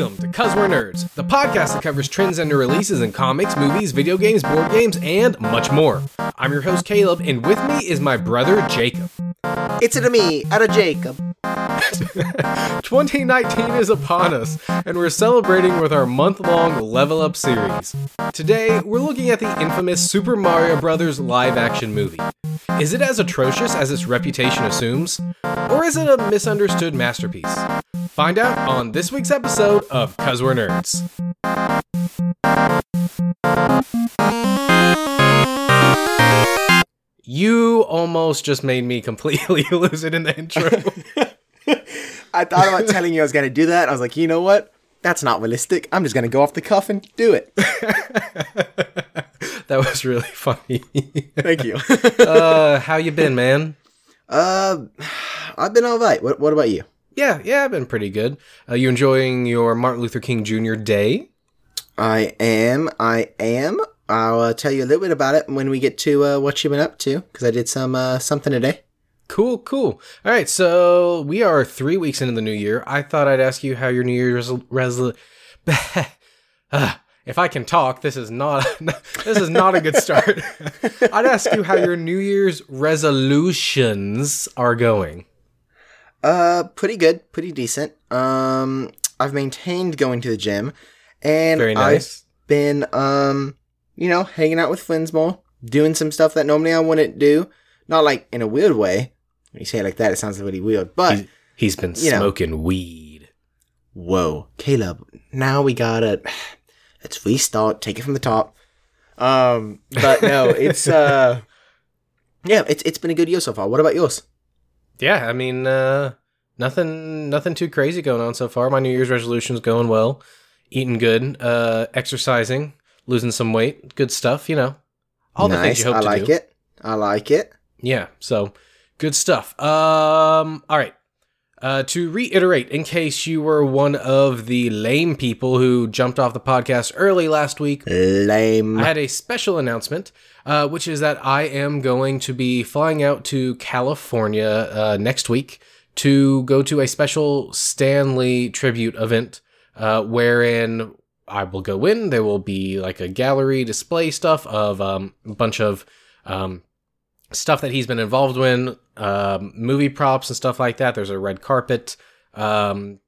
Welcome to Cuz We're Nerds, the podcast that covers trends and new releases in comics, movies, video games, board games, and much more. I'm your host Caleb, and with me is my brother Jacob. It's a me, out of Jacob. 2019 is upon us, and we're celebrating with our month-long Level Up series. Today, we're looking at the infamous Super Mario Bros. live-action movie. Is it as atrocious as its reputation assumes? Or is it a misunderstood masterpiece? Find out on this week's episode of Cuz We're Nerds. You almost just made me completely lose it in the intro. I thought about telling you I was going to do that. I was like, you know what? That's not realistic. I'm just going to go off the cuff and do it. that was really funny. Thank you. uh, how you been, man? Uh, I've been all right. What, what about you? Yeah, yeah, I've been pretty good. Uh, you enjoying your Martin Luther King Jr. Day? I am. I am. I'll uh, tell you a little bit about it when we get to uh, what you've been up to because I did some uh, something today. Cool, cool. All right, so we are three weeks into the new year. I thought I'd ask you how your New Year's resolution. if I can talk, this is not this is not a good start. I'd ask you how your New Year's resolutions are going. Uh, pretty good, pretty decent. Um, I've maintained going to the gym, and Very nice. I've been um, you know, hanging out with friends more, doing some stuff that normally I wouldn't do. Not like in a weird way. When you say it like that, it sounds really weird. But he's, he's been you know. smoking weed. whoa, Caleb, now we gotta let's restart. Take it from the top. Um, but no, it's uh, yeah, it's it's been a good year so far. What about yours? Yeah, I mean, uh, nothing, nothing too crazy going on so far. My New Year's resolution's going well, eating good, uh, exercising, losing some weight, good stuff. You know, all the things you hope I to like do. it. I like it. Yeah, so good stuff. Um, all right. Uh, to reiterate, in case you were one of the lame people who jumped off the podcast early last week, Lame. I had a special announcement, uh, which is that I am going to be flying out to California uh, next week to go to a special Stan Lee tribute event, uh, wherein I will go in. There will be like a gallery display stuff of um, a bunch of um, stuff that he's been involved in, um, movie props and stuff like that. There's a red carpet. Um,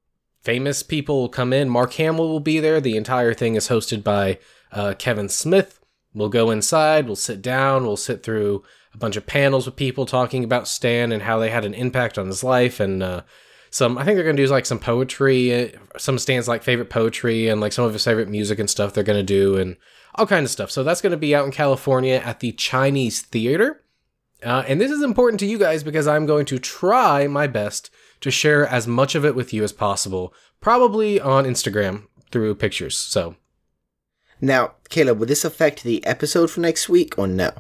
famous people will come in. Mark Hamill will be there. The entire thing is hosted by uh, Kevin Smith. We'll go inside, we'll sit down, we'll sit through a bunch of panels with people talking about Stan and how they had an impact on his life and uh, some I think they're going to do like some poetry, uh, some Stan's like favorite poetry and like some of his favorite music and stuff they're going to do and all kinds of stuff. So that's going to be out in California at the Chinese Theater. Uh, and this is important to you guys because I'm going to try my best to share as much of it with you as possible, probably on Instagram through pictures. So Now, Caleb, would this affect the episode for next week or no?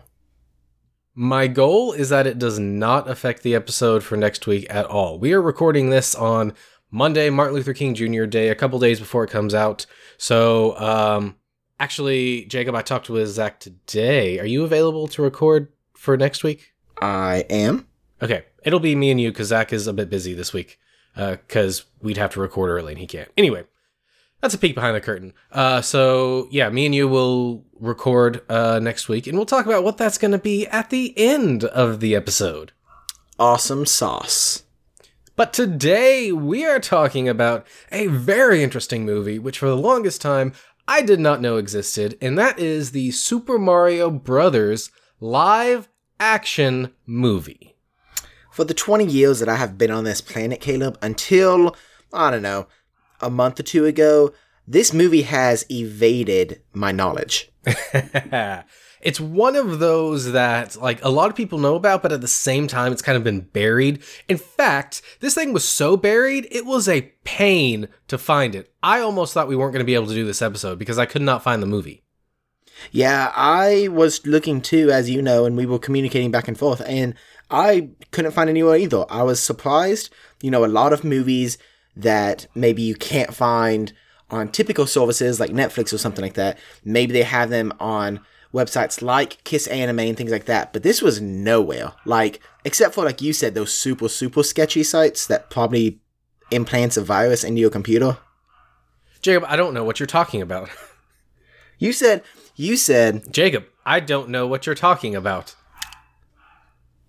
My goal is that it does not affect the episode for next week at all. We are recording this on Monday, Martin Luther King Jr. Day, a couple days before it comes out. So, um, actually, Jacob, I talked with Zach today. Are you available to record for next week? I am. Okay, it'll be me and you because Zach is a bit busy this week because we'd have to record early and he can't. Anyway, that's a peek behind the curtain. Uh, so yeah, me and you will record uh, next week, and we'll talk about what that's going to be at the end of the episode. Awesome sauce. But today we are talking about a very interesting movie, which for the longest time I did not know existed, and that is the Super Mario Brothers live action movie. For the 20 years that I have been on this planet, Caleb, until, I don't know, a month or two ago, this movie has evaded my knowledge. it's one of those that like a lot of people know about but at the same time it's kind of been buried in fact this thing was so buried it was a pain to find it i almost thought we weren't going to be able to do this episode because i could not find the movie Yeah, I was looking too, as you know, and we were communicating back and forth, and I couldn't find anywhere either. I was surprised. You know, a lot of movies that maybe you can't find on typical services like Netflix or something like that, maybe they have them on websites like Kiss Anime and things like that. But this was nowhere. Like, except for, like you said, those super, super sketchy sites that probably implants a virus into your computer. Jacob, I don't know what you're talking about. You said you said Jacob, I don't know what you're talking about.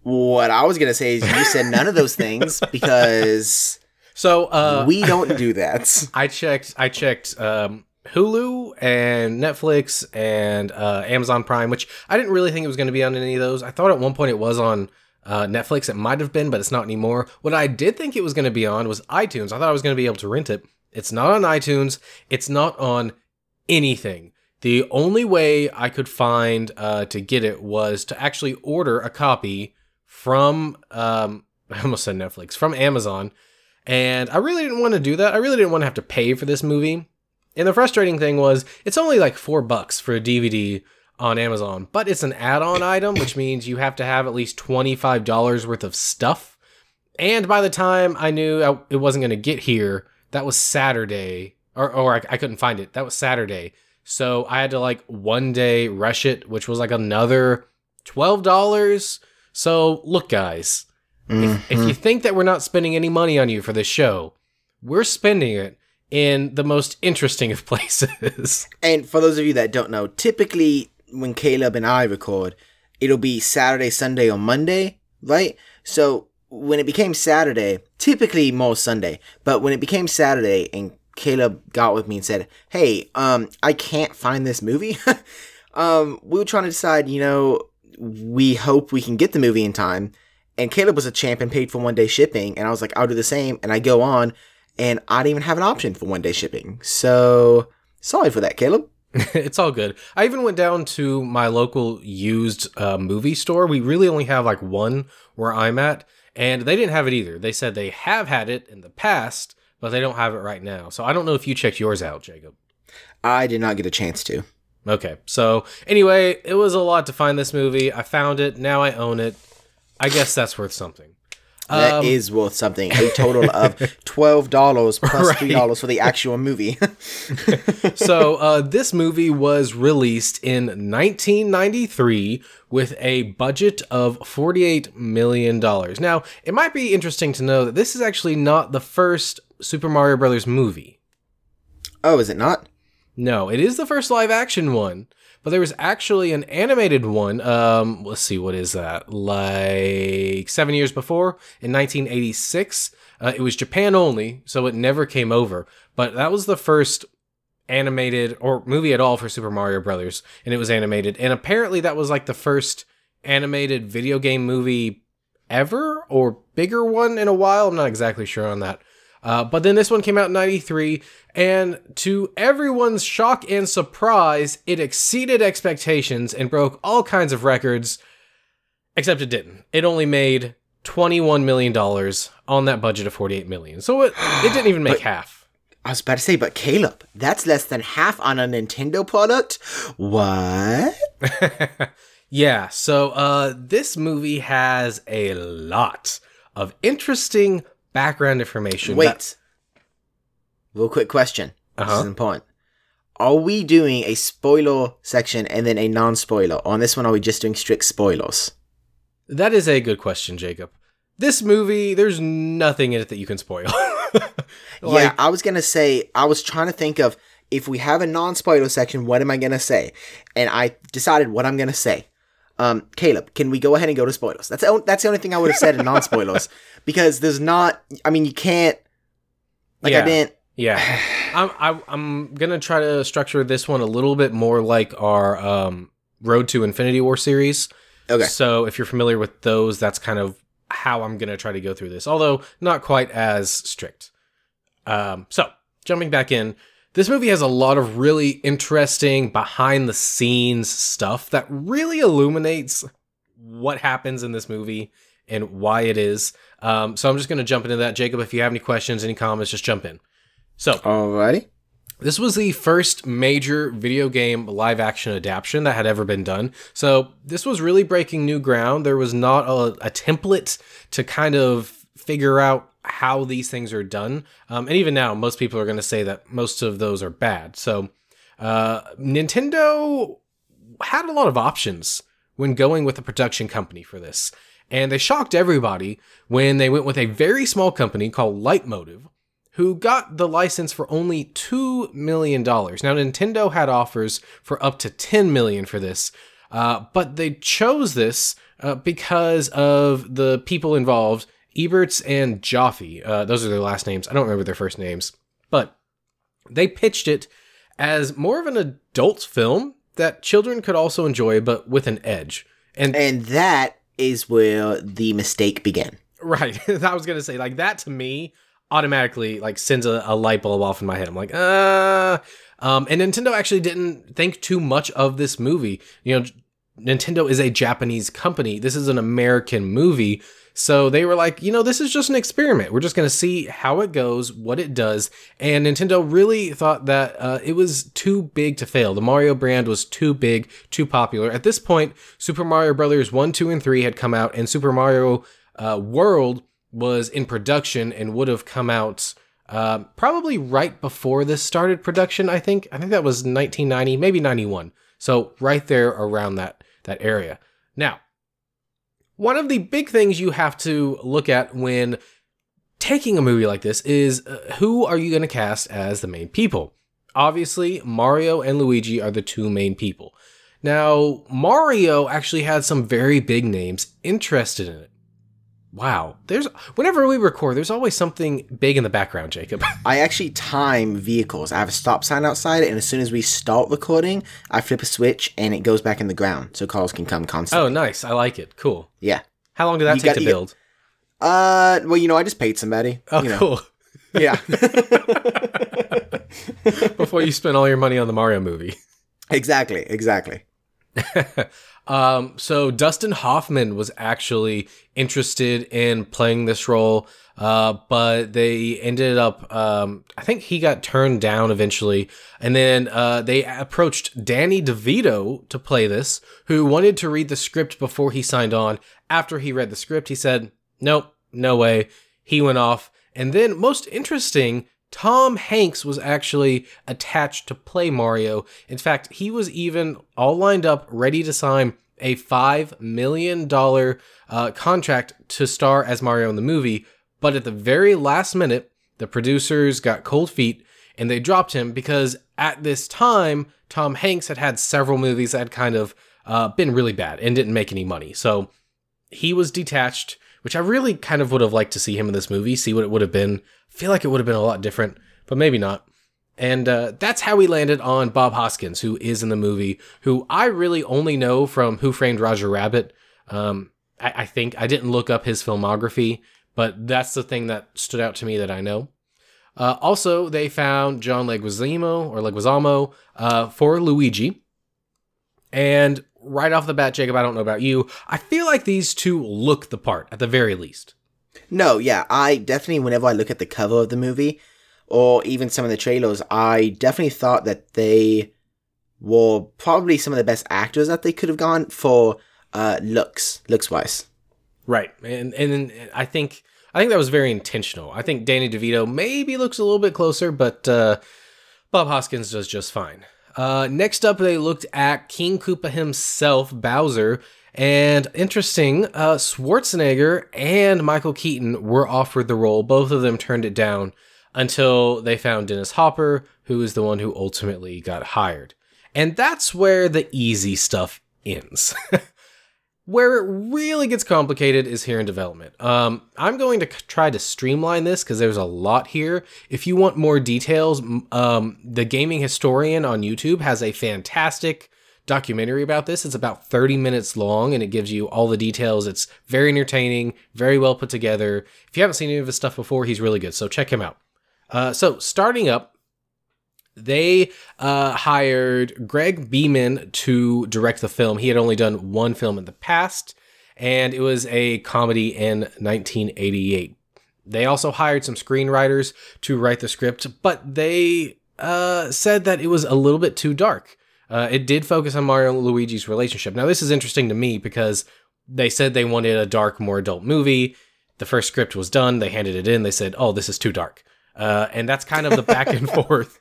what I was gonna say is you said none of those things because So, uh, we don't do that. I checked. I checked um, Hulu and Netflix and uh, Amazon Prime, which I didn't really think it was going to be on any of those. I thought at one point it was on uh, Netflix. It might have been, but it's not anymore. What I did think it was going to be on was iTunes. I thought I was going to be able to rent it. It's not on iTunes. It's not on anything. The only way I could find uh, to get it was to actually order a copy from um, I almost said Netflix from Amazon. And I really didn't want to do that. I really didn't want to have to pay for this movie. And the frustrating thing was, it's only like four bucks for a DVD on Amazon, but it's an add on item, which means you have to have at least $25 worth of stuff. And by the time I knew it wasn't going to get here, that was Saturday, or, or I, I couldn't find it. That was Saturday. So I had to like one day rush it, which was like another $12. So look, guys, if, if you mm-hmm. think that we're not spending any money on you for this show, we're spending it in the most interesting of places. And for those of you that don't know, typically when Caleb and I record, it'll be Saturday, Sunday, or Monday, right? So when it became Saturday, typically more Sunday, but when it became Saturday and Caleb got with me and said, "Hey, um, I can't find this movie," um, we were trying to decide, you know, we hope we can get the movie in time. And Caleb was a champ and paid for one day shipping, and I was like, I'll do the same. And I go on, and I didn't even have an option for one day shipping. So sorry for that, Caleb. it's all good. I even went down to my local used uh, movie store. We really only have like one where I'm at, and they didn't have it either. They said they have had it in the past, but they don't have it right now. So I don't know if you checked yours out, Jacob. I did not get a chance to. Okay. So anyway, it was a lot to find this movie. I found it. Now I own it. I guess that's worth something. That is Um, worth something. A total of twelve dollars plus Right. three dollars for the actual movie. so uh, this movie was released in 1993 with a budget of 48 million dollars. Now, it might be interesting to know that this is actually not the first Super Mario Brothers movie. oh, is it not? No, it is the first live action one, but there was actually an animated one. Um, let's see, what is that? Like seven years before in 1986. Uh, it was Japan only, so it never came over. But that was the first animated or movie at all for Super Mario Brothers, and it was animated. And apparently, that was like the first animated video game movie ever or bigger one in a while. I'm not exactly sure on that. Uh, but then this one came out in 93, and to everyone's shock and surprise, it exceeded expectations and broke all kinds of records, except it didn't. It only made $21 million on that budget of 48 million. So it, it didn't even make half. I was about to say, but Caleb, that's less than half on a Nintendo product. What? yeah, so uh, this movie has a lot of interesting background information. Wait. that- Real quick question. This Uh-huh. is important. Are we doing a spoiler section and then a non-spoiler? On this one, are we just doing strict spoilers? That is a good question, Jacob. This movie, there's nothing in it that you can spoil. yeah, I was gonna say. I was trying to think of if we have a non-spoiler section, what am I gonna say? And I decided what I'm gonna say. Um, Caleb, can we go ahead and go to spoilers? That's that's the only thing I would have said in non-spoilers because there's not. I mean, you can't. Like I didn't. Yeah, I'm I, I'm gonna try to structure this one a little bit more like our um, Road to Infinity War series. Okay. So if you're familiar with those, that's kind of how I'm gonna try to go through this, although not quite as strict. Um, so jumping back in, this movie has a lot of really interesting behind the scenes stuff that really illuminates what happens in this movie and why it is. Um, so I'm just gonna jump into that. Jacob, if you have any questions, any comments, just jump in. So Alrighty. this was the first major video game live action adaptation that had ever been done. So this was really breaking new ground. There was not a, a template to kind of figure out how these things are done. Um, and even now, most people are going to say that most of those are bad. So uh, Nintendo had a lot of options when going with a production company for this. And they shocked everybody when they went with a very small company called Lightmotive who got the license for only $2 million. Now, Nintendo had offers for up to 10 million for this, uh, but they chose this uh, because of the people involved, Eberts and Joffé. Uh, those are their last names. I don't remember their first names, but they pitched it as more of an adult film that children could also enjoy, but with an edge. And And that is where the mistake began. Right. I was gonna say like that to me automatically like sends a, a light bulb off in my head. I'm like, uh um and Nintendo actually didn't think too much of this movie. You know, Nintendo is a Japanese company. This is an American movie. So they were like, you know, this is just an experiment. We're just going to see how it goes, what it does. And Nintendo really thought that uh, it was too big to fail. The Mario brand was too big, too popular. At this point, Super Mario Brothers 1, 2, and 3 had come out, and Super Mario uh, World was in production and would have come out uh, probably right before this started production. I think. I think that was 1990, maybe 91. So right there around that that area. Now, one of the big things you have to look at when taking a movie like this is uh, who are you going to cast as the main people? Obviously, Mario and Luigi are the two main people. Now, Mario actually had some very big names interested in it. Wow, there's whenever we record, there's always something big in the background, Jacob. I actually time vehicles. I have a stop sign outside, and as soon as we start recording, I flip a switch and it goes back in the ground so cars can come constantly. oh, nice. I like it. Cool. Yeah. How long did that You take got- to build? Uh, well, you know, I just paid somebody. Oh, you know. cool. Yeah. Before you spent all your money on the Mario movie. exactly. Exactly. Um, so Dustin Hoffman was actually interested in playing this role, uh, but they ended up. Um, I think he got turned down eventually, and then uh, they approached Danny DeVito to play this, who wanted to read the script before he signed on. After he read the script, he said, "Nope, no way." He went off, and then most interesting. Tom Hanks was actually attached to play Mario. In fact, he was even all lined up, ready to sign a $5 million uh, contract to star as Mario in the movie. But at the very last minute, the producers got cold feet and they dropped him because at this time, Tom Hanks had had several movies that had kind of uh, been really bad and didn't make any money. So he was detached, which I really kind of would have liked to see him in this movie, see what it would have been. Feel like it would have been a lot different, but maybe not. And uh, that's how we landed on Bob Hoskins, who is in the movie, who I really only know from Who Framed Roger Rabbit. Um, I, I think I didn't look up his filmography, but that's the thing that stood out to me that I know. Uh, also, they found John Leguizamo or Leguizamo uh, for Luigi. And right off the bat, Jacob, I don't know about you. I feel like these two look the part at the very least. No, yeah, I definitely, whenever I look at the cover of the movie, or even some of the trailers, I definitely thought that they were probably some of the best actors that they could have gone for uh, looks, looks wise. Right. And and I think I think that was very intentional. I think Danny DeVito maybe looks a little bit closer, but uh, Bob Hoskins does just fine. Uh, next up, they looked at King Koopa himself, Bowser, and interesting, uh, Schwarzenegger and Michael Keaton were offered the role. Both of them turned it down until they found Dennis Hopper, who is the one who ultimately got hired. And that's where the easy stuff ends. Where it really gets complicated is here in development. Um, I'm going to try to streamline this because there's a lot here. If you want more details, um, the Gaming Historian on YouTube has a fantastic documentary about this. It's about 30 minutes long and it gives you all the details. It's very entertaining, very well put together. If you haven't seen any of his stuff before, he's really good. So check him out. Uh, so starting up, they uh, hired Greg Beeman to direct the film. He had only done one film in the past, and it was a comedy in 1988. They also hired some screenwriters to write the script, but they uh, said that it was a little bit too dark. Uh, it did focus on Mario and Luigi's relationship. Now, this is interesting to me because they said they wanted a dark, more adult movie. The first script was done. They handed it in. They said, "Oh, this is too dark," uh, and that's kind of the back and forth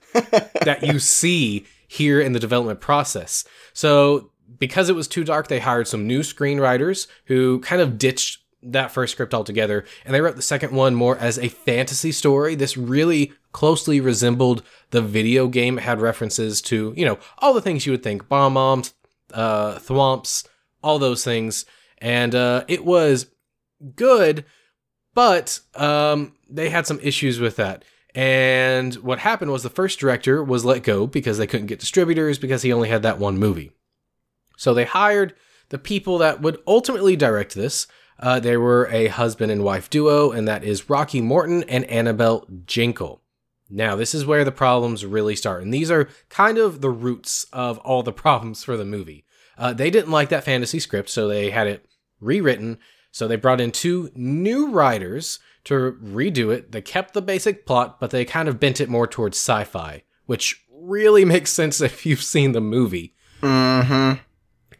that you see here in the development process. So, because it was too dark, they hired some new screenwriters who kind of ditched that first script altogether, and they wrote the second one more as a fantasy story. This really closely resembled the video game. It had references to, you know, all the things you would think Bob-ombs, uh, thwomps, all those things. And uh, it was good, but um, they had some issues with that. And what happened was the first director was let go because they couldn't get distributors because he only had that one movie. So they hired the people that would ultimately direct this. Uh, they were a husband and wife duo, and that is Rocky Morton and Annabel Jankel. Now, this is where the problems really start, and these are kind of the roots of all the problems for the movie. Uh, they didn't like that fantasy script, so they had it rewritten. So they brought in two new writers to redo it. They kept the basic plot, but they kind of bent it more towards sci fi, which really makes sense if you've seen the movie. Mm-hmm.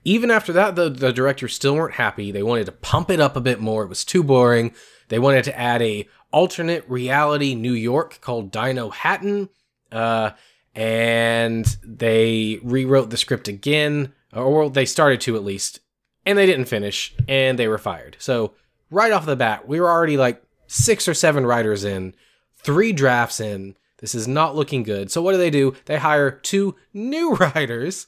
Even after that, the, the directors still weren't happy. They wanted to pump it up a bit more. It was too boring. They wanted to add a alternate reality New York called Dinohattan. Uh, and they rewrote the script again, or they started to at least, and they didn't finish, and they were fired. So right off the bat, we were already like six or seven writers in, three drafts in. This is not looking good. So what do they do? They hire two new writers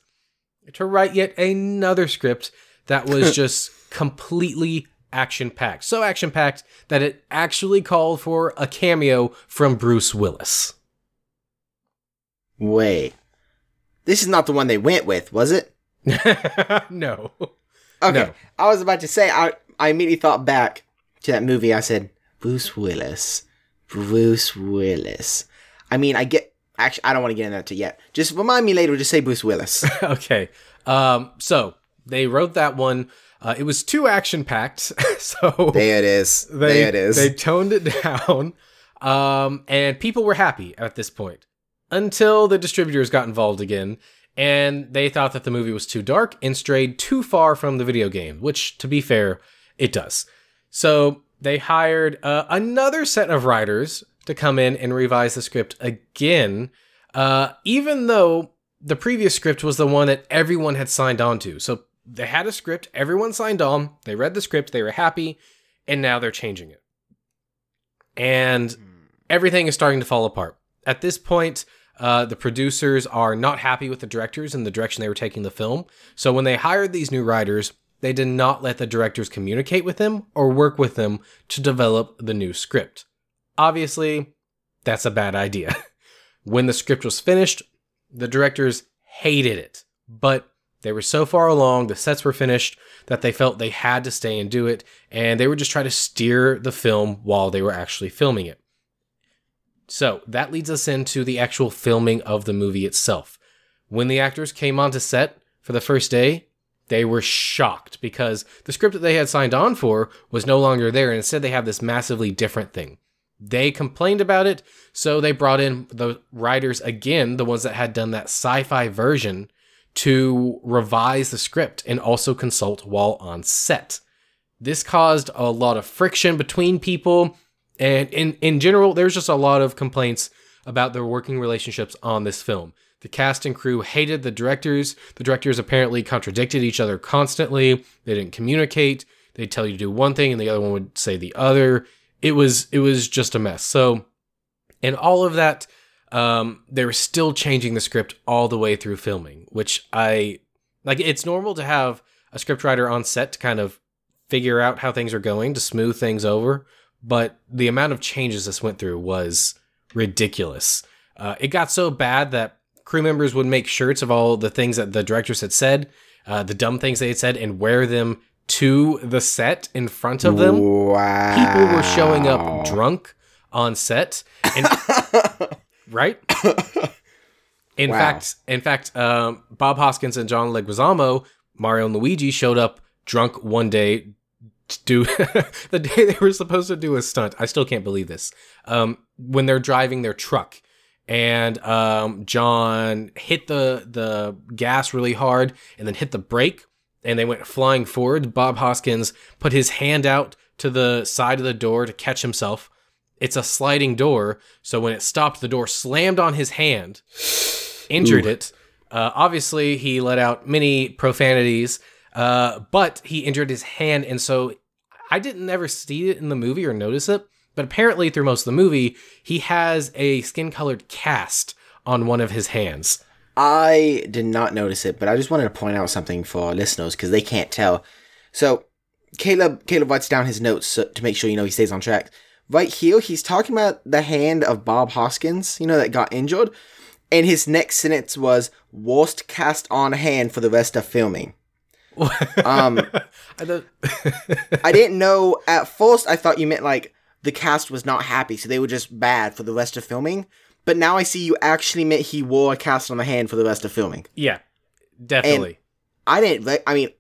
to write yet another script that was just completely action packed. So action packed that it actually called for a cameo from Bruce Willis. Wait. This is not the one they went with, was it? no. Okay. No. I was about to say, I, I immediately thought back to that movie. I said, Bruce Willis. Bruce Willis. I mean, I get. Actually, I don't want to get into that yet. Just remind me later. Just say Bruce Willis. okay. Um, so they wrote that one. Uh, it was too action packed. so there it is. they, there it is. They toned it down. Um, and people were happy at this point until the distributors got involved again. And they thought that the movie was too dark and strayed too far from the video game, which, to be fair, it does. So they hired uh, another set of writers to come in and revise the script again, uh, even though the previous script was the one that everyone had signed on to. So they had a script, everyone signed on, they read the script, they were happy, and now they're changing it. And everything is starting to fall apart. At this point, uh, the producers are not happy with the directors and the direction they were taking the film. So when they hired these new writers, they did not let the directors communicate with them or work with them to develop the new script. Obviously, that's a bad idea. when the script was finished, the directors hated it, but they were so far along, the sets were finished, that they felt they had to stay and do it, and they would just try to steer the film while they were actually filming it. So that leads us into the actual filming of the movie itself. When the actors came onto set for the first day, they were shocked because the script that they had signed on for was no longer there, and instead they have this massively different thing. They complained about it, so they brought in the writers again, the ones that had done that sci fi version, to revise the script and also consult while on set. This caused a lot of friction between people, and in, in general, there's just a lot of complaints about their working relationships on this film. The cast and crew hated the directors. The directors apparently contradicted each other constantly. They didn't communicate. They'd tell you to do one thing and the other one would say the other. It was it was just a mess. So, in all of that, um, they were still changing the script all the way through filming, which I like. It's normal to have a scriptwriter on set to kind of figure out how things are going to smooth things over, but the amount of changes this went through was ridiculous. Uh, it got so bad that crew members would make shirts of all the things that the directors had said, uh, the dumb things they had said, and wear them to the set in front of them. Wow. People were showing up drunk on set, and right. In Wow. fact, in fact, um, Bob Hoskins and John Leguizamo, Mario and Luigi showed up drunk one day to do the day they were supposed to do a stunt. I still can't believe this. Um, when they're driving their truck, and um, John hit the the gas really hard and then hit the brake, and they went flying forward. Bob Hoskins put his hand out to the side of the door to catch himself. It's a sliding door, so when it stopped, the door slammed on his hand, injured it. Uh, obviously, he let out many profanities, uh, but he injured his hand, and so I didn't ever see it in the movie or notice it, but apparently through most of the movie, he has a skin colored cast on one of his hands. I did not notice it, but I just wanted to point out something for our listeners because they can't tell. So, Caleb Caleb writes down his notes so, to make sure you know he stays on track. Right here, he's talking about the hand of Bob Hoskins, you know, that got injured, and his next sentence was "worst cast on hand for the rest of filming." um, I don't- I didn't know at first. I thought you meant like the cast was not happy, so they were just bad for the rest of filming. But now I see you actually meant he wore a cast on the hand for the rest of filming. yeah, definitely. I didn't. I mean,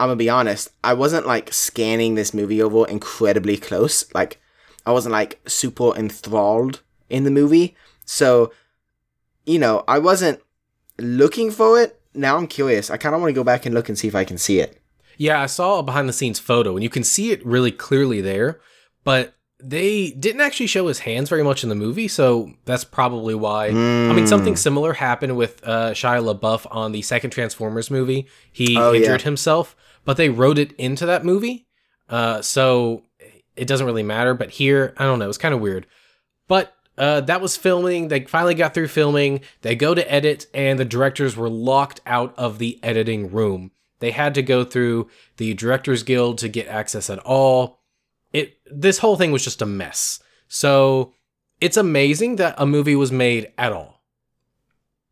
I'm gonna be honest. I wasn't like scanning this movie over incredibly close. Like, I wasn't like super enthralled in the movie. So, you know, I wasn't looking for it. Now I'm curious. I kind of want to go back and look and see if I can see it. Yeah, I saw a behind the scenes photo and you can see it really clearly there, but they didn't actually show his hands very much in the movie, so that's probably why. I mean, Hmm. something similar happened with uh, Shia LaBeouf on the second Transformers movie. He Oh, yeah. injured himself, but they wrote it into that movie, uh, so it doesn't really matter. But here, I don't know, it's kind of weird. But uh, that was filming. They finally got through filming. They go to edit, and the directors were locked out of the editing room. They had to go through the Directors Guild to get access at all. This whole thing was just a mess. So it's amazing that a movie was made at all.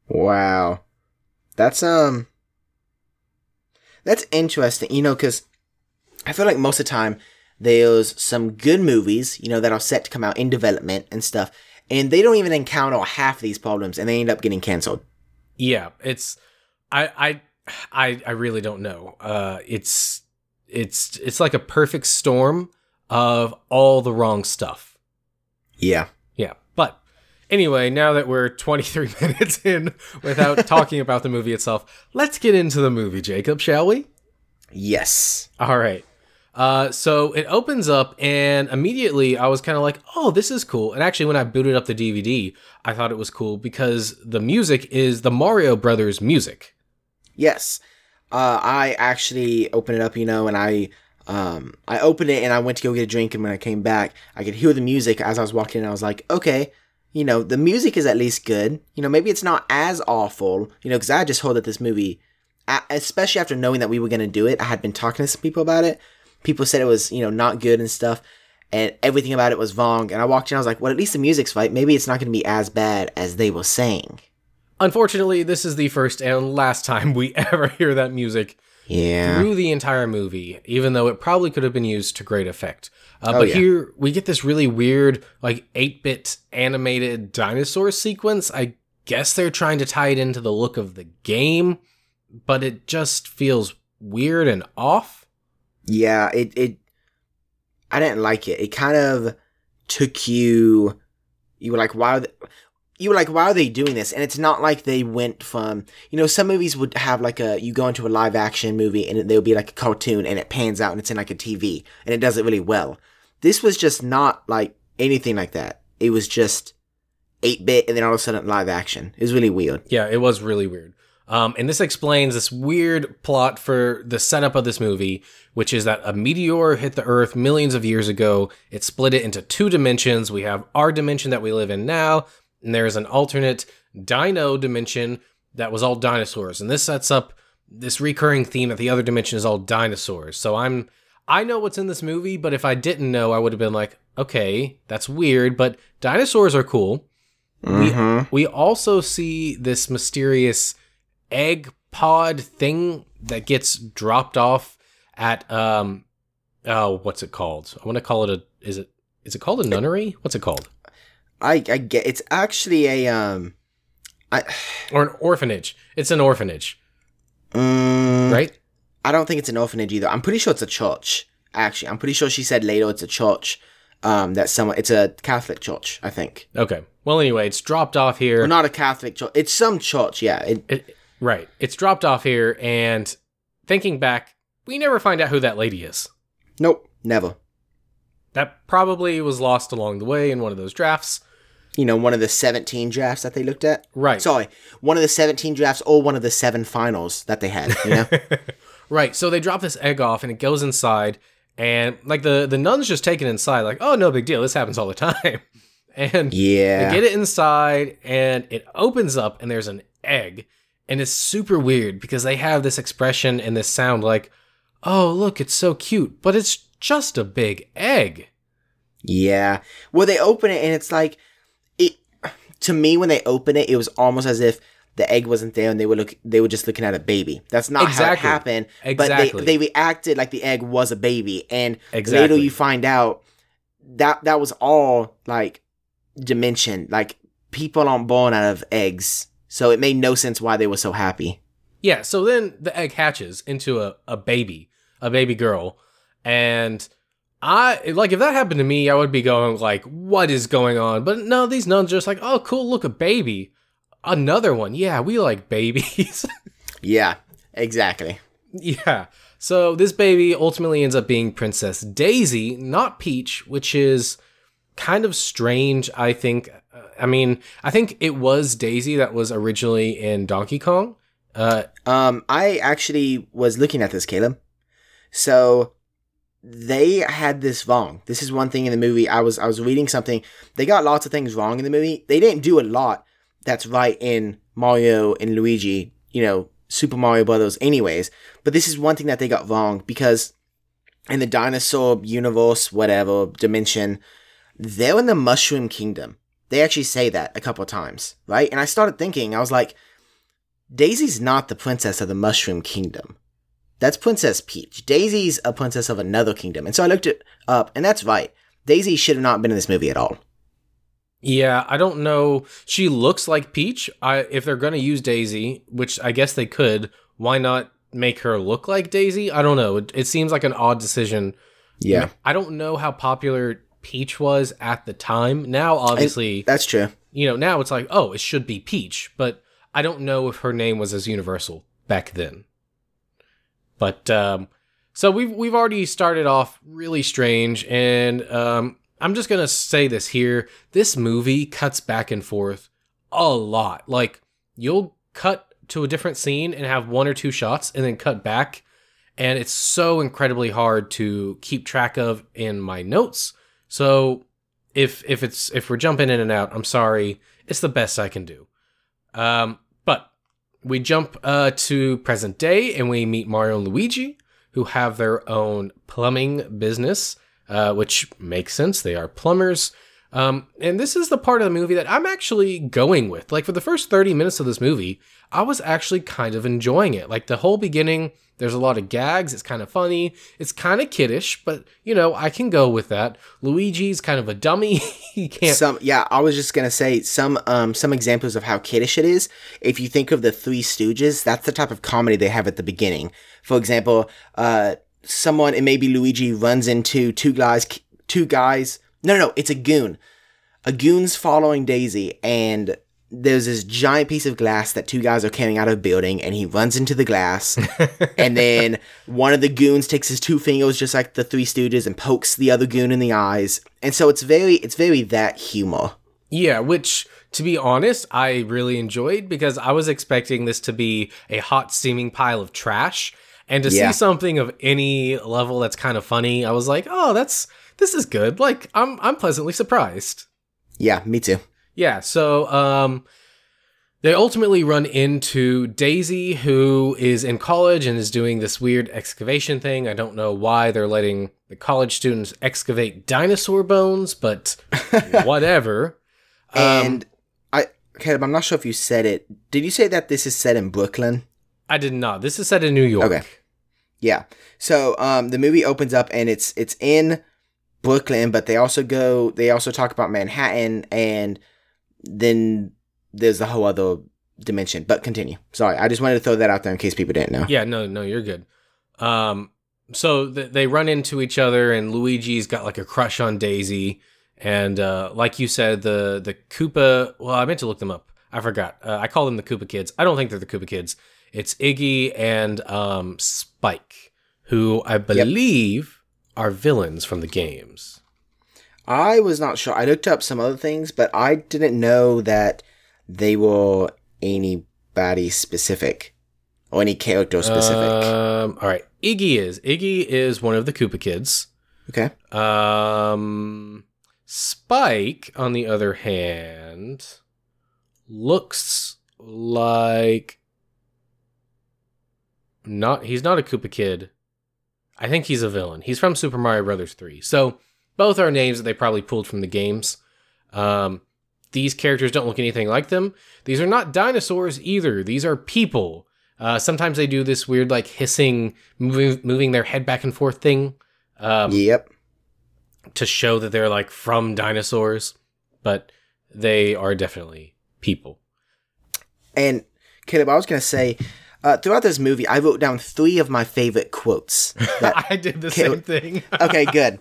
Wow. That's um That's interesting, you know, cuz I feel like most of the time there's some good movies, you know, that are set to come out in development and stuff, and they don't even encounter half of these problems and they end up getting canceled. Yeah, it's I I I I really don't know. Uh it's it's it's like a perfect storm of all the wrong stuff. Yeah. Yeah. But anyway, now that we're 23 minutes in without talking about the movie itself, let's get into the movie, Jacob, shall we? Yes. All right. Uh, so it opens up, and immediately I was kind of like, oh, this is cool. And actually, when I booted up the DVD, I thought it was cool because the music is the Mario Brothers music. Yes. Uh, I actually opened it up, you know, and I um I opened it and I went to go get a drink and when I came back, I could hear the music as I was walking in. I was like, okay, you know, the music is at least good. You know, maybe it's not as awful, you know, because I just heard that this movie, especially after knowing that we were going to do it, I had been talking to some people about it. People said it was, you know, not good and stuff, and everything about it was wrong. And I walked in, I was like, well, at least the music's right. Maybe it's not going to be as bad as they were saying. Unfortunately, this is the first and last time we ever hear that music Yeah. through the entire movie, even though it probably could have been used to great effect. Uh, Oh, but yeah. here we get this really weird, like 8 bit animated dinosaur sequence. I guess they're trying to tie it into the look of the game, but it just feels weird and off. yeah it it i didn't like it it kind of took you you were like why they, you were like why are they doing this and it's not like they went from you know some movies would have like a you go into a live action movie and there would be like a cartoon and it pans out and it's in like a tv and it does it really well this was just not like anything like that it was just 8-bit and then all of a sudden live action it was really weird Yeah, it was really weird. Um, and this explains this weird plot for the setup of this movie, which is that a meteor hit the Earth millions of years ago. It split it into two dimensions. We have our dimension that we live in now, and there's an alternate dino dimension that was all dinosaurs. And this sets up this recurring theme that the other dimension is all dinosaurs. So I'm I know what's in this movie, but if I didn't know, I would have been like, okay, that's weird, but dinosaurs are cool. Mhm. We also see this mysterious egg pod thing that gets dropped off at um oh what's it called? I want to call it a is it is it called a nunnery? What's it called? I i get it's actually a um i Or an orphanage. It's an orphanage, mm, right? I don't think it's an orphanage either. I'm pretty sure it's a church. Actually, I'm pretty sure she said later it's a church. Um, that someone it's a Catholic church. I think. Okay. Well, anyway, it's dropped off here. Well, not a Catholic church. It's some church. Yeah. It, It, right. It's dropped off here and thinking back, we never find out who that lady is. nope. Never. That probably was lost along the way in one of those drafts. You know, one of the 17 drafts that they looked at. Right. Sorry, one of the 17 drafts or one of the seven finals that they had. You know. Right. So they drop this egg off and it goes inside and like the the nuns just take it inside, like, oh no big deal, this happens all the time. And Yeah. they get it inside, and it opens up, and there's an egg, and it's super weird because they have this expression and this sound like, oh look, it's so cute, but it's just a big egg. Yeah. Well, they open it and it's like. To me, when they open it, it was almost as if the egg wasn't there and they were look. They were just looking at a baby. That's not Exactly. how it happened. Exactly. But they they reacted like the egg was a baby, and later you find out that that was all like dimension. Like people aren't born out of eggs, so it made no sense why they were so happy. Yeah, so then the egg hatches into a, a baby, a baby girl. And I like if that happened to me, I would be going like, what is going on? But no, these nuns are just like, oh cool, look, a baby. Another one. Yeah, we like babies. Yeah. Exactly. yeah. So this baby ultimately ends up being Princess Daisy, not Peach, which is kind of strange, I think. I mean, I think it was Daisy that was originally in Donkey Kong. Uh, Um, I actually was looking at this, Caleb. So they had this wrong. This is one thing in the movie. I was I was reading something. They got lots of things wrong in the movie. They didn't do a lot that's right in Mario and Luigi, you know, Super Mario Brothers anyways. But this is one thing that they got wrong because in the dinosaur universe, whatever, dimension, they're in the Mushroom Kingdom. They actually say that a couple of times, right? And I started thinking, I was like, Daisy's not the princess of the Mushroom Kingdom. That's Princess Peach. Daisy's a princess of another kingdom. And so I looked it up, and that's right. Daisy should have not been in this movie at all. Yeah, I don't know. She looks like Peach. I if they're gonna use Daisy, which I guess they could, why not make her look like Daisy? I don't know. It, it seems like an odd decision. Yeah, I don't know how popular Peach was at the time. Now, obviously, that's true. you know, now it's like, oh, it should be Peach, but I don't know if her name was as universal back then. But um, so we've we've already started off really strange, and um, I'm just gonna say this here: this movie cuts back and forth a lot. Like you'll cut to a different scene and have one or two shots, and then cut back, and it's so incredibly hard to keep track of in my notes. So if if it's if we're jumping in and out, I'm sorry. It's the best I can do. Um, we jump uh, to present day and we meet Mario and Luigi, who have their own plumbing business, uh, which makes sense. They are plumbers. Um, and this is the part of the movie that I'm actually going with. Like for the first 30 minutes of this movie, I was actually kind of enjoying it. Like the whole beginning, there's a lot of gags. It's kind of funny. It's kind of kiddish, but you know, I can go with that. Luigi's kind of a dummy. he can't. Some yeah, I was just gonna say some um some examples of how kiddish it is. If you think of the Three Stooges, that's the type of comedy they have at the beginning. For example, uh, someone it may be Luigi runs into two guys, two guys. No, no, no, it's a goon. A goon's following Daisy, and there's this giant piece of glass that two guys are carrying out of a building, and he runs into the glass, and then one of the goons takes his two fingers, just like the Three Stooges, and pokes the other goon in the eyes, and so it's very, it's very that humor. Yeah, which to be honest, I really enjoyed because I was expecting this to be a hot steaming pile of trash. And to Yeah. see something of any level that's kind of funny, I was like, "Oh, that's this is good." Like I'm I'm pleasantly surprised. Yeah, me too. Yeah, so um they ultimately run into Daisy who is in college and is doing this weird excavation thing. I don't know why they're letting the college students excavate dinosaur bones, but whatever. Um, And I, Caleb, I'm not sure if you said it. Did you say that this is set in Brooklyn? I did not. This is set in New York. Okay. Yeah. So um, the movie opens up and it's it's in Brooklyn, but they also go they also talk about Manhattan and then there's a whole other dimension. But continue. Sorry, I just wanted to throw that out there in case people didn't know. Yeah, no, no, you're good. Um, so th- they run into each other, and Luigi's got like a crush on Daisy, and uh, like you said, the the Koopa. Well, I meant to look them up. I forgot. Uh, I call them the Koopa Kids. I don't think they're the Koopa Kids. It's Iggy and um, Spike, who I believe are villains from the games. I was not sure. I looked up some other things, but I didn't know that they were anybody specific or any character specific. Um, all right, Iggy is Iggy is one of the Koopa Kids. Okay. Um, Spike, on the other hand, looks like not. He's not a Koopa Kid. I think he's a villain. He's from Super Mario Brothers 3. So both are names that they probably pulled from the games. Um, these characters don't look anything like them. These are not dinosaurs either. These are people. Uh, sometimes they do this weird, like hissing, moving, moving their head back and forth thing. Um, Yep. to show that they're like from dinosaurs, but they are definitely people. And Caleb, I was gonna say, uh, throughout this movie, I wrote down three of my favorite quotes. I did the Okay, same thing. okay, good.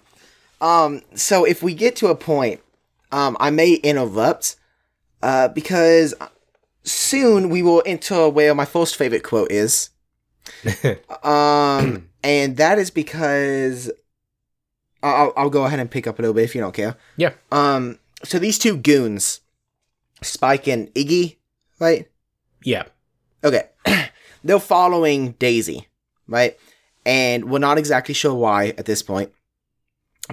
Um, so if we get to a point, um, I may interrupt, uh, because soon we will enter where my first favorite quote is. um, and that is because I'll, I'll go ahead and pick up a little bit if you don't care. yeah. Um, so these two goons, Spike and Iggy, right? Yeah. Okay. They're following Daisy, right? And we're not exactly sure why at this point,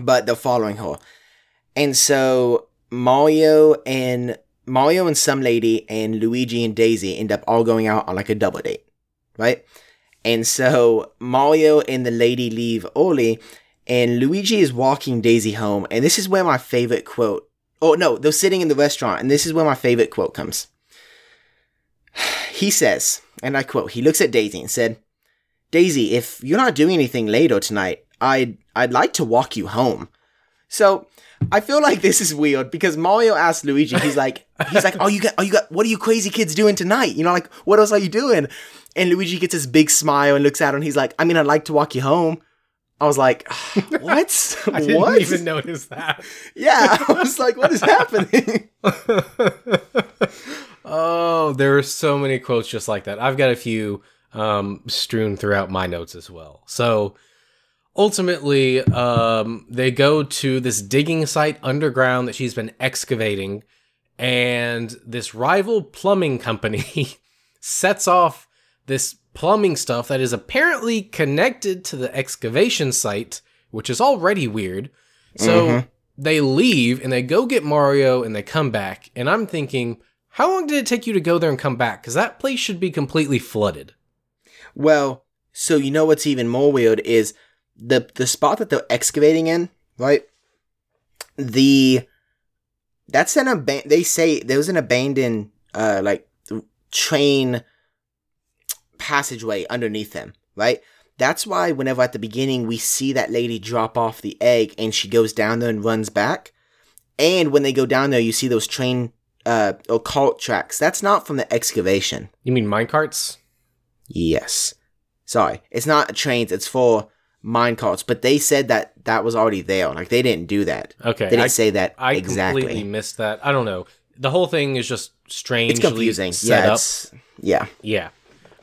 but they're following her. And so Mario and Mario and some lady and Luigi and Daisy end up all going out on like a double date, right? And so Mario and the lady leave early, and Luigi is walking Daisy home. And this is where my favorite quote. Oh no, they're sitting in the restaurant, and this is where my favorite quote comes. He says, and I quote, he looks at Daisy and said, Daisy, if you're not doing anything later tonight, I'd I'd like to walk you home. So I feel like this is weird because Mario asked Luigi, he's like, he's like, oh you got, oh you got, what are you crazy kids doing tonight? You know, like what else are you doing? And Luigi gets this big smile and looks at him. And he's like, I mean, I'd like to walk you home. I was like, what? I didn't what? even notice that. Yeah, I was like, what is happening? oh, there are so many quotes just like that. I've got a few um, strewn throughout my notes as well. So ultimately, um, they go to this digging site underground that she's been excavating, and this rival plumbing company sets off this plumbing stuff that is apparently connected to the excavation site, which is already weird. So they leave and they go get Mario and they come back. And I'm thinking, how long did it take you to go there and come back? Because that place should be completely flooded. Well, so you know what's even more weird is the the spot that they're excavating in, right? The that's an aban- they say there was an abandoned uh like train passageway underneath them, right? That's why whenever at the beginning we see that lady drop off the egg and she goes down there and runs back, and when they go down there you see those train uh or cult tracks. That's not from the excavation. You mean minecarts? Yes. Sorry, it's not trains. It's for mine carts. But they said that that was already there. Like they didn't do that. Okay. They didn't I, say that I exactly. completely missed that. I don't know. The whole thing is just strangely It's confusing. set yeah, up. it's, yeah. Yeah.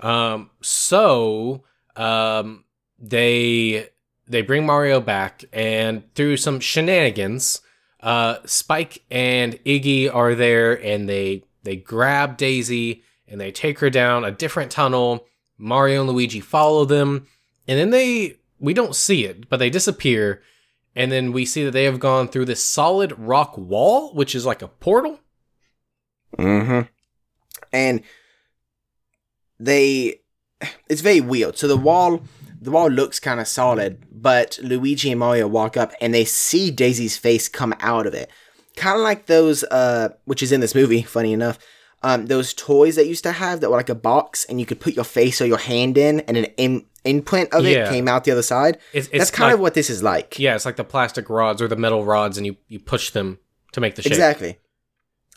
Um, so um, they they bring Mario back, and through some shenanigans, uh, Spike and Iggy are there, and they they grab Daisy and they take her down a different tunnel. Mario and Luigi follow them, and then they we don't see it, but they disappear. And then we see that they have gone through this solid rock wall, which is like a portal. Mm-hmm. And they, it's very weird. So the wall, the wall looks kind of solid, but Luigi and Mario walk up and they see Daisy's face come out of it, kind of like those, uh, which is in this movie. Funny enough, um, those toys that used to have that were like a box and you could put your face or your hand in, and an in- imprint of it came out the other side. It's, it's That's kind like- of what this is like. Yeah, it's like the plastic rods or the metal rods, and you you push them to make the shape. Exactly.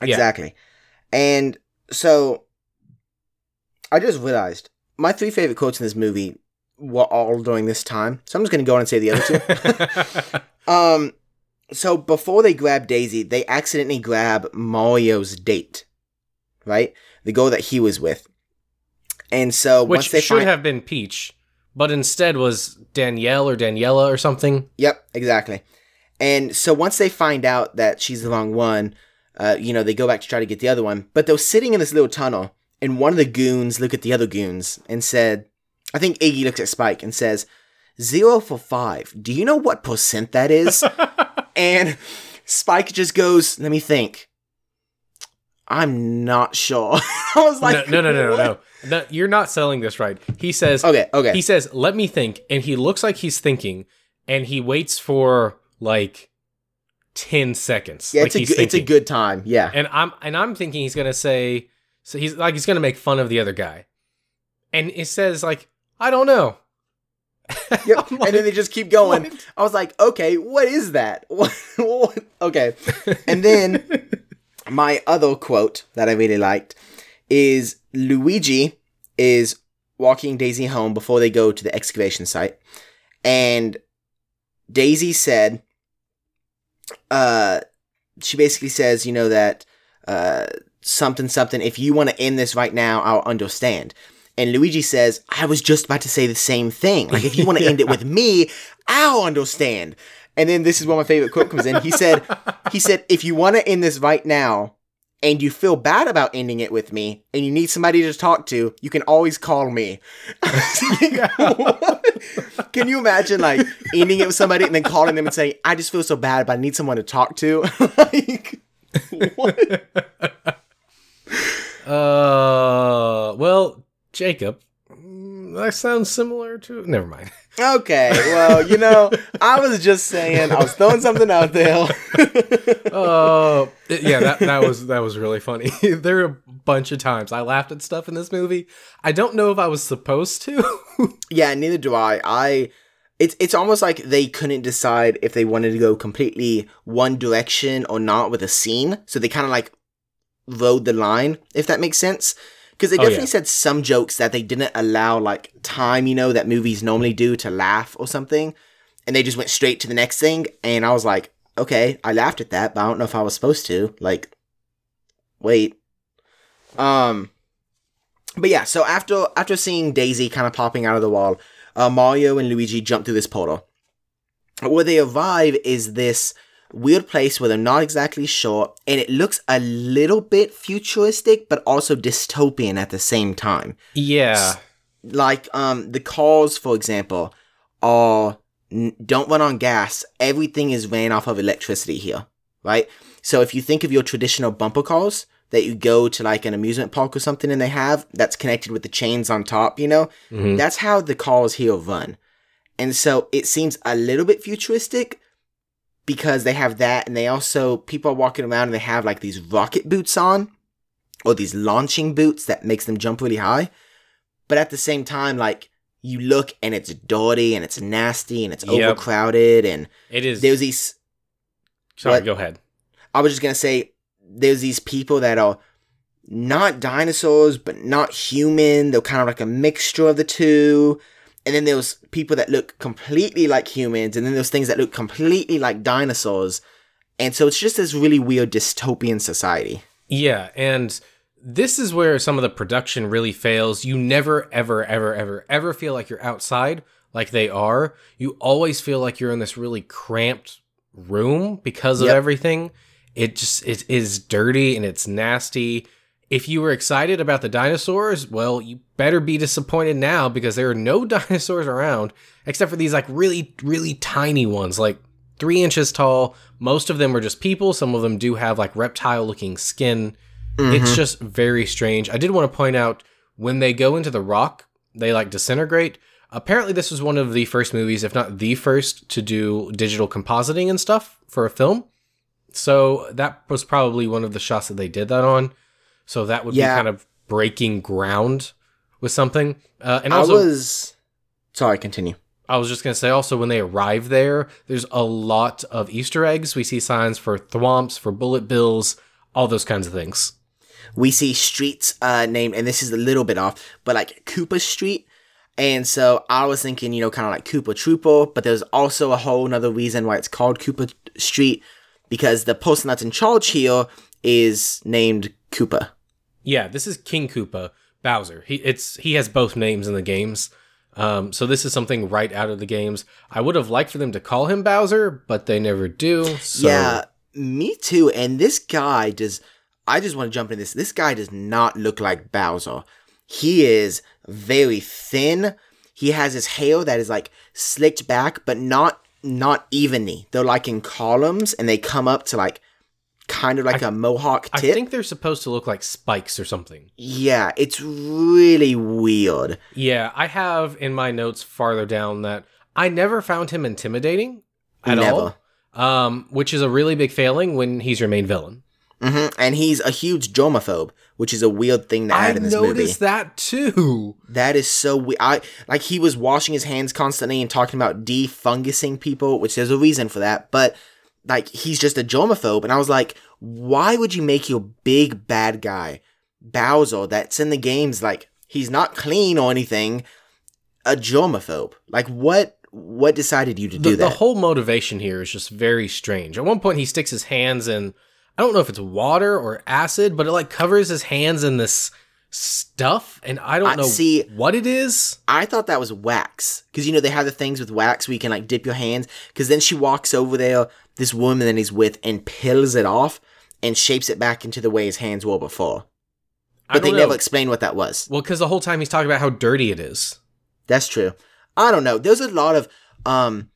Yeah. Exactly. And so I just realized my three favorite quotes in this movie were all during this time. So I'm just going to go on and say the other two. um so before they grab Daisy, they accidentally grab Mario's date. Right? The girl that he was with. And so once Which they should find have been Peach, but instead was Danielle or Daniela or something. Yep, exactly. And so once they find out that she's the wrong one, uh, you know, they go back to try to get the other one. But they're sitting in this little tunnel, and one of the goons look at the other goons and said, I think Iggy looks at Spike and says, zero for five. Do you know what percent that is? and Spike just goes, let me think. I'm not sure. I was like, no, no, no, no, no, no. You're not selling this right. He says, Okay, okay. he says, let me think. And he looks like he's thinking and he waits for like 10 seconds. yeah, like it's a, good, it's a good time. Yeah. And I'm, and I'm thinking he's going to say, so he's like, he's going to make fun of the other guy. And it says like, I don't know. Yep. Like, and then they just keep going. what? I was like, okay, what is that? Okay. And then my other quote that I really liked is Luigi is walking Daisy home before they go to the excavation site. And Daisy said, uh, she basically says, you know, that, uh, something, something, if you want to end this right now, I'll understand. And Luigi says, I was just about to say the same thing. Like, if you want to end it with me, I'll understand. And then this is where my favorite quote comes in. He said, he said, if you want to end this right now and you feel bad about ending it with me and you need somebody to talk to, you can always call me. Can you imagine like ending it with somebody and then calling them and saying, I just feel so bad, but I need someone to talk to? like, what? Uh, well, Jacob, mm, that sounds similar to. Never mind. Okay, well, you know, I was just saying, I was throwing something out there. Oh, yeah, that that was that was really funny. there are a bunch of times I laughed at stuff in this movie. I don't know if I was supposed to. Yeah, neither do I. I it's it's almost like they couldn't decide if they wanted to go completely one direction or not with a scene. So they kind of like rode the line, if that makes sense. Because they Oh, definitely yeah. said some jokes that they didn't allow like time, you know, that movies normally do to laugh or something, and they just went straight to the next thing. And I was like, okay, I laughed at that, but I don't know if I was supposed to. Like, wait. Um, but yeah, so after after seeing Daisy kind of popping out of the wall, uh, Mario and Luigi jump through this portal. Where they arrive is this weird place where they're not exactly sure, and it looks a little bit futuristic, but also dystopian at the same time. yeah, Like, um, the cars, for example, are n- don't run on gas. Everything is ran off of electricity here, right? So if you think of your traditional bumper cars that you go to like an amusement park or something and they have that's connected with the chains on top, you know, Mhm. that's how the cars here run. And so it seems a little bit futuristic because they have that and they also people are walking around and they have like these rocket boots on or these launching boots that makes them jump really high. But at the same time like you look and it's dirty and it's nasty and it's Yep. overcrowded and it is. there's these Sorry, what? go ahead. I was just gonna say there's these people that are not dinosaurs but not human. They're kind of like a mixture of the two. And then there's people that look completely like humans, and then there's things that look completely like dinosaurs. And so it's just this really weird dystopian society. Yeah, and this is where some of the production really fails. You never, ever, ever, ever, ever feel like you're outside like they are. You always feel like you're in this really cramped room because of Yep. everything. It just it is dirty and it's nasty. If you were excited about the dinosaurs, well, you better be disappointed now because there are no dinosaurs around except for these like really, really tiny ones, like three inches tall. Most of them are just people. Some of them do have like reptile looking skin. It's mm-hmm. just very strange. I did want to point out when they go into the rock, they like disintegrate. Apparently, this was one of the first movies, if not the first, to do digital compositing and stuff for a film. So that was probably one of the shots that they did that on. So that would Yeah. be kind of breaking ground with something. Uh, and I was sorry, continue. I was just gonna say also when they arrive there, there's a lot of Easter eggs. We see signs for thwomps, for bullet bills, all those kinds of things. we see streets uh named and this is a little bit off but like Koopa Street and so I was thinking you know kind of like Koopa Trooper but there's also a whole nother reason why it's called Koopa Street because the person that's in charge here is named Koopa Yeah, this is King Koopa Bowser. He it's he has both names in the games. Um, so this is something right out of the games. I would have liked for them to call him Bowser, but they never do. So yeah me too and this guy does I just want to jump in this this guy does not look like Bowser he is very thin he has his hair that is like slicked back, but not not evenly. They're like in columns, and they come up to like kind of like a mohawk I think they're supposed to look like spikes or something. yeah, it's really weird. Yeah, I have in my notes farther down that I never found him intimidating at Never. all. Um, which is a really big failing when he's your main villain. hmm And he's a huge germaphobe, which is a weird thing to I add in this noticed movie. that too. That is so weird. I like he was washing his hands constantly and talking about defungusing people, which there's a reason for that. But like he's just a germaphobe, and I was like, why would you make your big bad guy Bowser that's in the games like he's not clean or anything, a germaphobe? Like what? What decided you to The, do that? the whole motivation here is just very strange. At one point, he sticks his hands in, I don't know if it's water or acid, but it like covers his hands in this stuff, and I don't I- know see- what it is. I thought that was wax because you know they have the things with wax where you can like dip your hands. Because then she walks over there, this woman that he's with, and peels it off and shapes it back into the way his hands were before. But they know. never explain what that was. Well, because the whole time he's talking about how dirty it is. That's true. I don't know. There's a lot of um,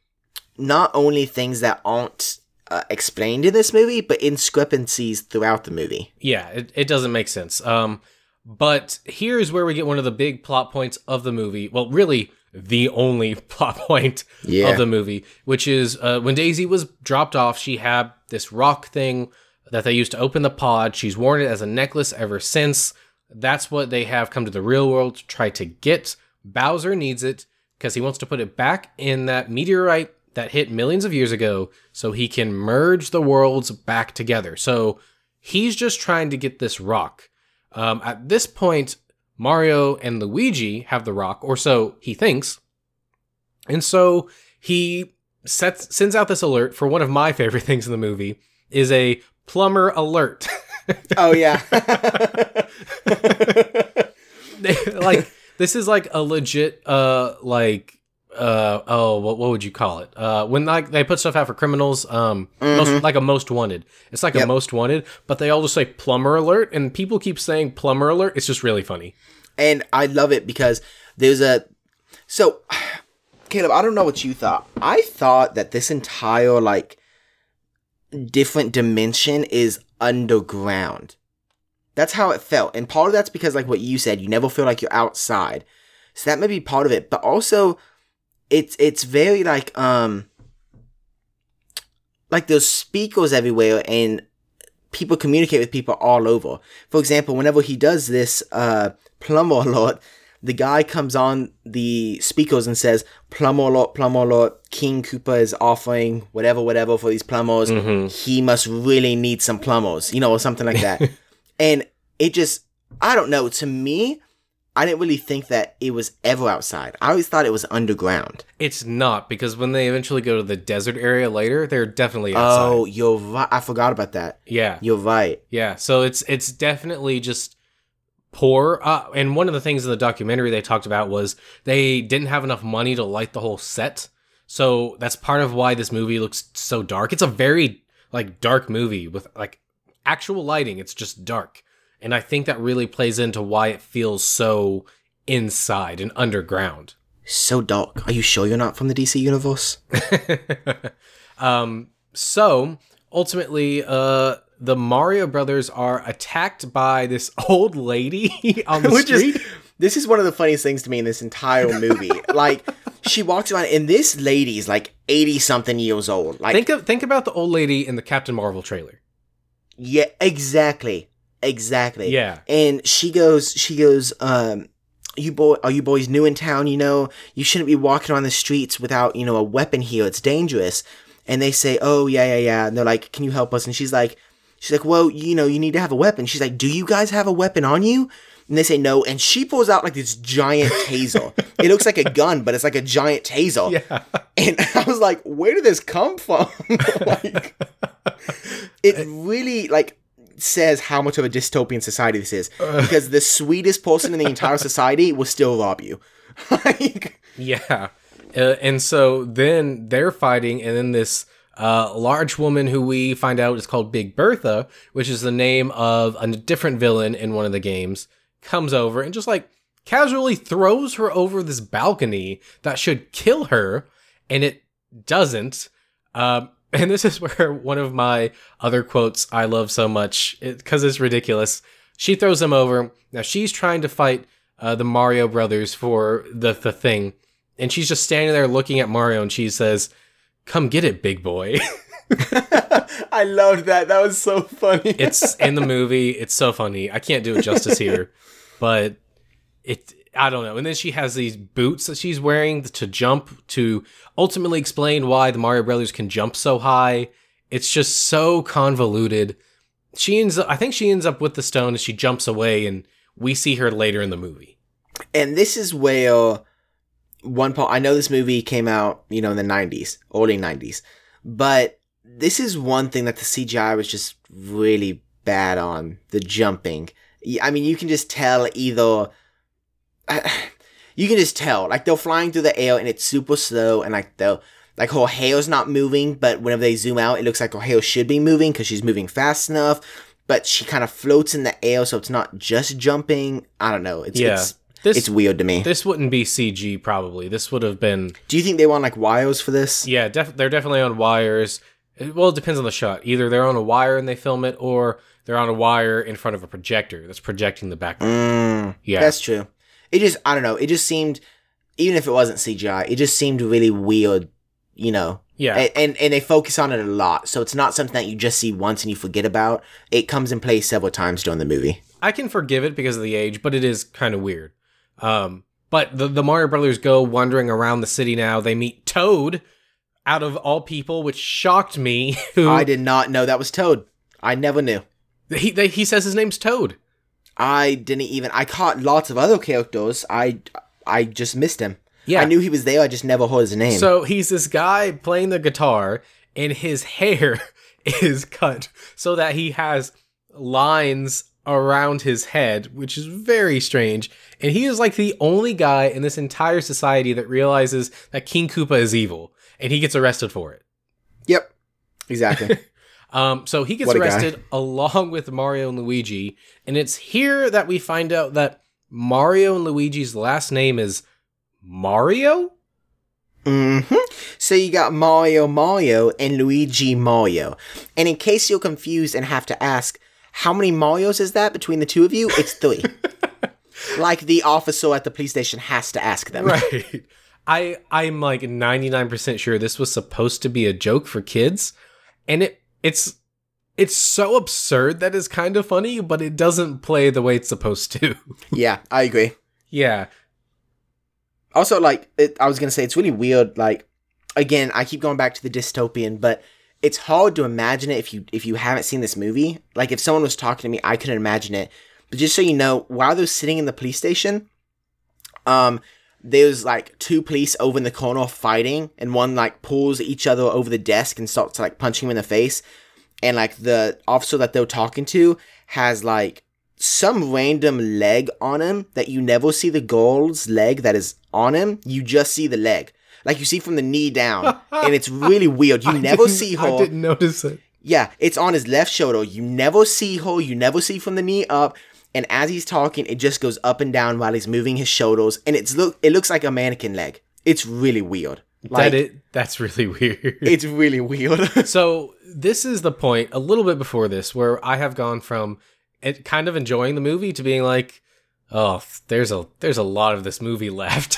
not only things that aren't uh, explained in this movie, but indiscrepancies throughout the movie. Yeah, it, it doesn't make sense. Um, but here's where we get one of the big plot points of the movie. Well, really, the only plot point Yeah. of the movie, which is uh, when Daisy was dropped off, she had this rock thing that they used to open the pod. She's worn it as a necklace ever since. That's what they have come to the real world to try to get. Bowser needs it because he wants to put it back in that meteorite that hit millions of years ago so he can merge the worlds back together. So he's just trying to get this rock. Um, at this point, Mario and Luigi have the rock, or so he thinks. And so he sets sends out this alert for one of my favorite things in the movie is a plumber alert. Oh yeah. like this is like a legit uh like uh oh what, what would you call it uh when like they put stuff out for criminals um most, like a most wanted it's like a most wanted but they all just say plumber alert and people keep saying plumber alert it's just really funny and I love it because there's a so Caleb, I don't know what you thought. I thought that this entire like different dimension is underground. That's how it felt. And part of that's because like what you said, you never feel like you're outside. So that may be part of it, but also it's it's very like um like there's speakers everywhere and people communicate with people all over. For example, whenever he does this uh, plumber alert, the guy comes on the speakers and says, "Plumber alert, plumber alert. King Koopa is offering whatever, whatever for these plumbers. Mm-hmm. He must really need some plumbers, you know, or something like that." and it just, I don't know. To me, I didn't really think that it was ever outside. I always thought it was underground. it's not because when they eventually go to the desert area later they're definitely outside Oh, you're right. I forgot about that. yeah You're right. Yeah, so it's it's definitely just poor. Uh, and one of the things in the documentary they talked about was they didn't have enough money to light the whole set. So that's part of why this movie looks so dark. It's a very like dark movie with like actual lighting. It's just dark. And I think that really plays into why it feels so inside and underground. So dark. Are you sure you're not from the DC universe? um, so ultimately, uh, the Mario brothers are attacked by this old lady on the Which street. is this is one of the funniest things to me in this entire movie. like she walks around and this lady is like 80 something years old. Like think of think about the old lady in the Captain Marvel trailer. yeah, exactly. Exactly. Yeah. And she goes she goes um you boy are you boys new in town, you know? You shouldn't be walking on the streets without, you know, a weapon here. It's dangerous. And they say, "Oh, yeah, yeah, yeah." And they're like, "Can you help us?" And she's like she's like, "Well, you know, you need to have a weapon." She's like, "Do you guys have a weapon on you?" And they say no, and she pulls out like this giant taser. it looks like a gun, but it's like a giant taser. Yeah. And I was like, where did this come from? like, it really like says how much of a dystopian society this is because the sweetest person in the entire society will still rob you. like, Yeah. Uh, and so then they're fighting, and then this uh, large woman who we find out is called Big Bertha, which is the name of a different villain in one of the games, comes over and just like casually throws her over this balcony that should kill her, and it doesn't. Um, and this is where one of my other quotes I love so much because it's ridiculous. She throws him over. Now she's trying to fight uh, the Mario brothers for the the thing, and she's just standing there looking at Mario, and she says, "Come get it, big boy." I loved that. That was so funny. it's in the movie. It's so funny. I can't do it justice here, but it. I don't know. And then she has these boots that she's wearing to jump to ultimately explain why the Mario Brothers can jump so high. It's just so convoluted. She ends up, I think she ends up with the stone and she jumps away and we see her later in the movie. and this is where one part I know this movie came out, you know, in the 90s, early 90s, but this is one thing that the CGI was just really bad on the jumping. I mean, you can just tell either you can just tell like they're flying through the air and it's super slow and like the like her hair's not moving, but whenever they zoom out, it looks like her hair should be moving because she's moving fast enough. But she kind of floats in the air, so it's not just jumping. I don't know. It's Yeah. it's, This it's weird to me. this wouldn't be CG probably. This would have been Do you think they want like wires for this? yeah, def- they're definitely on wires. Well, it depends on the shot. Either they're on a wire and they film it or they're on a wire in front of a projector that's projecting the background. Mm, yeah. That's true. It just I don't know. It just seemed even if it wasn't CGI, it just seemed really weird. You know, yeah. and, and and they focus on it a lot, so it's not something that you just see once and you forget about. It comes in play several times during the movie. I can forgive it because of the age, but it is kind of weird. Um, but the, the Mario Brothers go wandering around the city now. They meet Toad, out of all people, which shocked me. Who I did not know that was Toad. I never knew. he they, he says his name's Toad. I didn't even. I caught lots of other characters. I I just missed him. Yeah. I knew he was there. I just never heard his name. So he's this guy playing the guitar, and his hair is cut so that he has lines around his head, which is very strange. And he is like the only guy in this entire society that realizes that King Koopa is evil, and he gets arrested for it. yep, exactly. Um, so he gets guy. arrested along with Mario and Luigi, and it's here that we find out that Mario and Luigi's last name is Mario. hmm So you got Mario Mario and Luigi Mario. And in case you're confused and have to ask, how many Marios is that between the two of you? It's three. like the officer at the police station has to ask them. Right. I I'm like 99% sure this was supposed to be a joke for kids and it it's it's so absurd that it's kind of funny but it doesn't play the way it's supposed to. Yeah, I agree. yeah. Also, like, it, I was gonna say, it's really weird. Like, again, I keep going back to the dystopian, but it's hard to imagine it if you if you haven't seen this movie. Like, if someone was talking to me, I couldn't imagine it. But just so you know, while they're sitting in the police station, um, there's like two police over in the corner fighting, and one like pulls each other over the desk and starts like punching him in the face. And like the officer that they're talking to has like some random leg on him that you never see the girl's leg that is on him. You just see the leg. Like you see from the knee down. and it's really weird. You I never see I her. didn't notice it. Yeah, it's on his left shoulder. You never see her. You never see from the knee up. And as he's talking, it just goes up and down while he's moving his shoulders, and it's look. It looks like a mannequin leg. It's really weird. Like that it that's really weird. it's really weird. so this is the point a little bit before this where I have gone from it kind of enjoying the movie to being like, oh, there's a there's a lot of this movie left.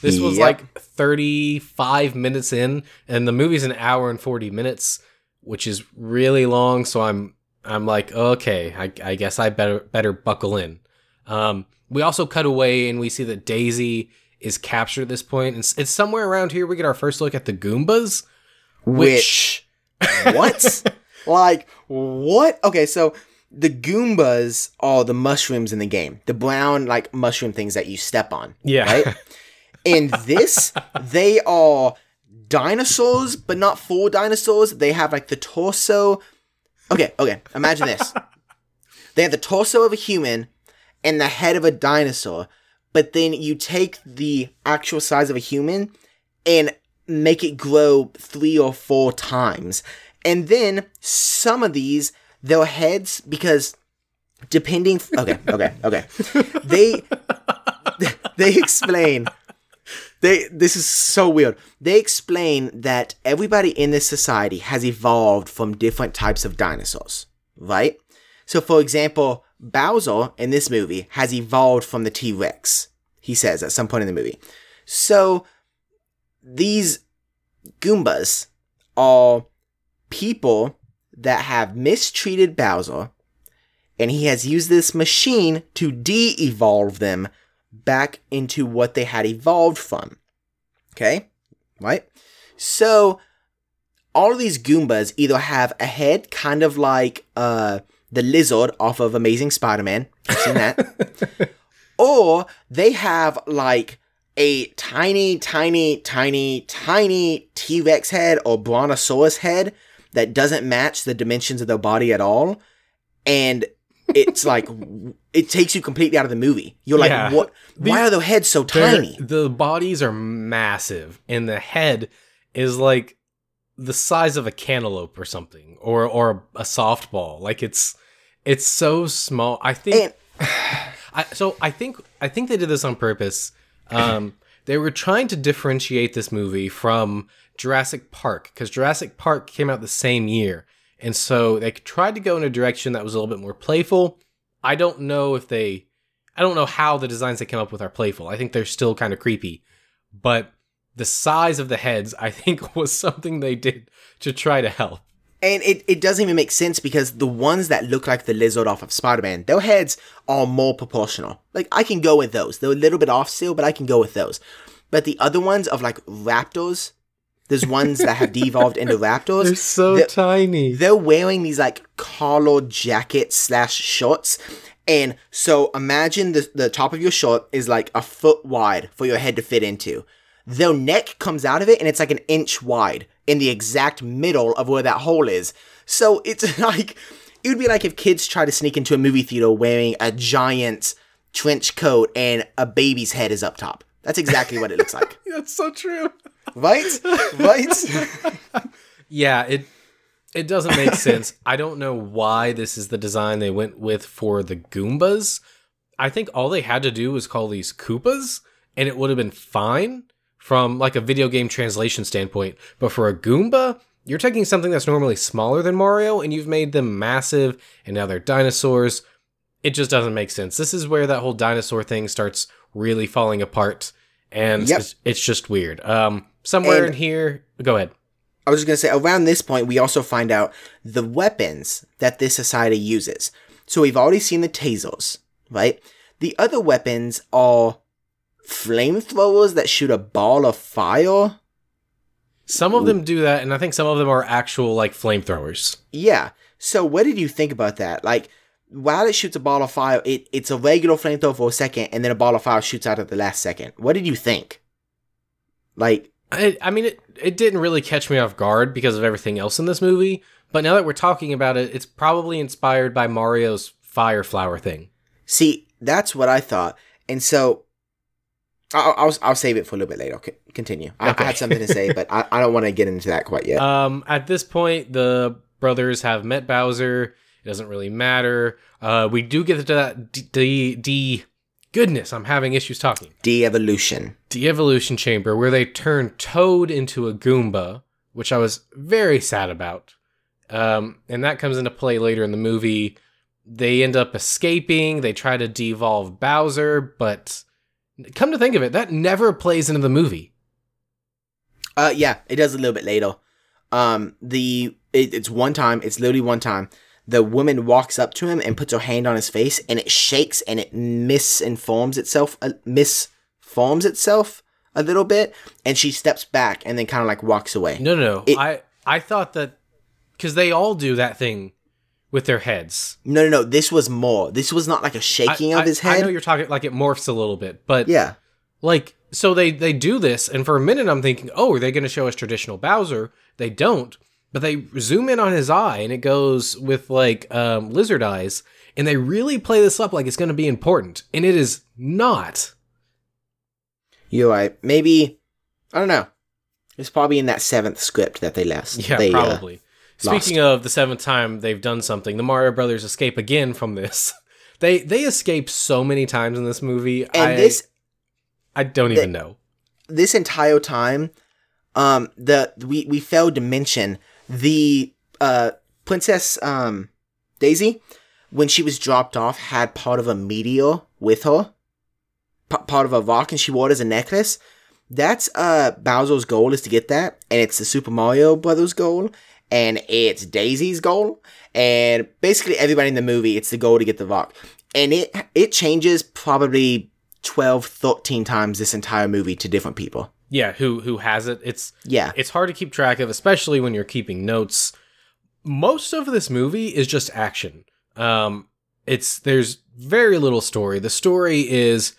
this was Yep. like 35 minutes in, and the movie's an hour and 40 minutes, which is really long. So I'm I'm like, okay, I, I guess I better better buckle in. Um, we also cut away and we see that Daisy is captured at this point, and it's, it's somewhere around here we get our first look at the Goombas, Which what? like what? Okay, so the Goombas are the mushrooms in the game, the brown like mushroom things that you step on. Yeah. Right? In this, they are dinosaurs, but not full dinosaurs. They have like the torso. Okay, okay. Imagine this. They have the torso of a human and the head of a dinosaur, but then you take the actual size of a human and make it grow three or four times. And then some of these, their heads, because depending. Okay, okay, okay. They they explain they this is so weird. They explain that everybody in this society has evolved from different types of dinosaurs, right? So for example, Bowser in this movie has evolved from the T-Rex. He says at some point in the movie. So these Goombas are people that have mistreated Bowser and he has used this machine to de-evolve them back into what they had evolved from. Okay? Right? So, all of these Goombas either have a head kind of like uh, the lizard off of Amazing Spider Man. I've seen that. or they have like a tiny, tiny, tiny, tiny T Rex head or Brontosaurus head that doesn't match the dimensions of their body at all. And it's like it takes you completely out of the movie. You're like, Yeah. what? Why are the heads so tiny? The bodies are massive, and the head is like the size of a cantaloupe or something, or or a softball. Like it's it's so small. I think. And I, so I think I think they did this on purpose. Um, they were trying to differentiate this movie from Jurassic Park because Jurassic Park came out the same year, and so they tried to go in a direction that was a little bit more playful. I don't know if they, I don't know how the designs they came up with are playful. I think they're still kind of creepy, but the size of the heads I think was something they did to try to help. And it, it doesn't even make sense because the ones that look like the lizard off of Spider Man, their heads are more proportional. Like, I can go with those. They're a little bit off still, but I can go with those. But the other ones of like raptors, there's ones that have devolved into raptors. They're so They're- tiny. they're wearing these like collar jackets slash shorts. And so imagine the, the top of your short is like a foot wide for your head to fit into. Their neck comes out of it and it's like an inch wide in the exact middle of where that hole is. So it's like, it would be like if kids try to sneak into a movie theater wearing a giant trench coat and a baby's head is up top. That's exactly what it looks like. That's so true. Right? Right? Yeah, it it doesn't make sense. I don't know why this is the design they went with for the Goombas. I think all they had to do was call these Koopas, and it would have been fine from like a video game translation standpoint. But for a Goomba, you're taking something that's normally smaller than Mario, and you've made them massive, and now they're dinosaurs. It just doesn't make sense. This is where that whole dinosaur thing starts really falling apart, and Yep. it's, it's just weird. Um, somewhere And- in here, go ahead. I was just gonna say, around this point, we also find out the weapons that this society uses. So we've already seen the tasers, right? The other weapons are flamethrowers that shoot a ball of fire. Some of them do that, and I think some of them are actual like flamethrowers. Yeah. So what did you think about that? Like, while it shoots a ball of fire, it, it's a regular flamethrower for a second, and then a ball of fire shoots out at the last second. What did you think? Like, I, I mean, it it didn't really catch me off guard because of everything else in this movie. But now that we're talking about it, it's probably inspired by Mario's fire flower thing. see, that's what I thought. And so, I'll, I'll, I'll save it for a little bit later. Okay, continue. I, I had something to say, but I, I don't want to get into that quite yet. Um, at this point, the brothers have met Bowser. It doesn't really matter. Uh, we do get to that d, d, d goodness. I'm having issues talking. De-evolution. de-evolution chamber where they turn Toad into a Goomba, which I was very sad about. Um, and that comes into play later in the movie. They end up escaping. They try to devolve Bowser, but come to think of it, that never plays into the movie. Uh, yeah, it does a little bit later. Um, the it, it's one time. It's literally one time. The woman walks up to him and puts her hand on his face, and it shakes and it misinforms itself, uh, misforms itself a little bit, and she steps back and then kind of like walks away. No, no, no. It- I I thought that because they all do that thing with their heads. No, no, no. This was more. This was not like a shaking I, of his I- I head. know you're talking like it morphs a little bit, but yeah, Like, so they they do this, and for a minute I'm thinking, oh, are they going to show us traditional Bowser? They don't, but they zoom in on his eye, and it goes with like um, lizard eyes, and they really play this up like it's going to be important, and it is not. you're right. Maybe I don't know. It's probably in that seventh script that they left. Yeah, they, uh, probably. Speaking of the seventh time they've done something, the Mario Brothers escape again from this. They they escape so many times in this movie. and I- this I don't even know. this entire time, um, the we we failed to mention the uh princess um Daisy when she was dropped off had part of a meteor with her, P- part of a rock, and she wore it as a necklace. That's uh Bowser's goal is to get that, and it's the Super Mario Brothers goal, and it's Daisy's goal, and basically everybody in the movie it's the goal to get the rock, and it it changes probably 12, 13 times this entire movie to different people. Yeah, who who has it? It's Yeah. it's hard to keep track of, especially when you're keeping notes. Most of this movie is just action. Um, it's there's very little story. The story is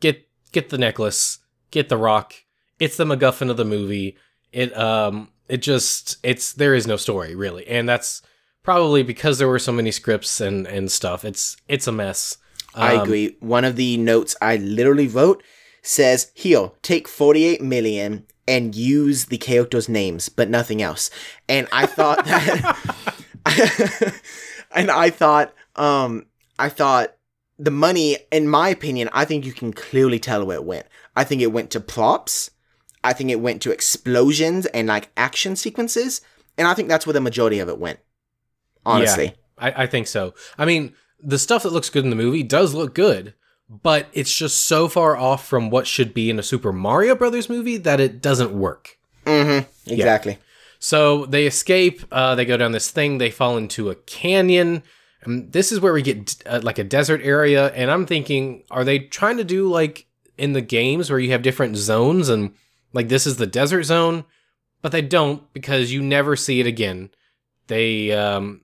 get get the necklace, get the rock. It's the MacGuffin of the movie. It um it just it's there is no story really, and that's probably because there were so many scripts and and stuff. It's it's a mess. I Um, agree. One of the notes I literally wrote says, "Here, take 48 million and use the characters' names, but nothing else." And I thought that and I thought um I thought the money in my opinion, I think you can clearly tell where it went. I think it went to props. I think it went to explosions and like action sequences, and I think that's where the majority of it went. Honestly. I, I think so. I mean, the stuff that looks good in the movie does look good, but it's just so far off from what should be in a Super Mario Brothers movie that it doesn't work. Mm-hmm. Exactly. So they escape. Uh, they go down this thing. They fall into a canyon. And this is where we get uh, like a desert area. And I'm thinking, are they trying to do like in the games where you have different zones and like this is the desert zone? But they don't because you never see it again. They um,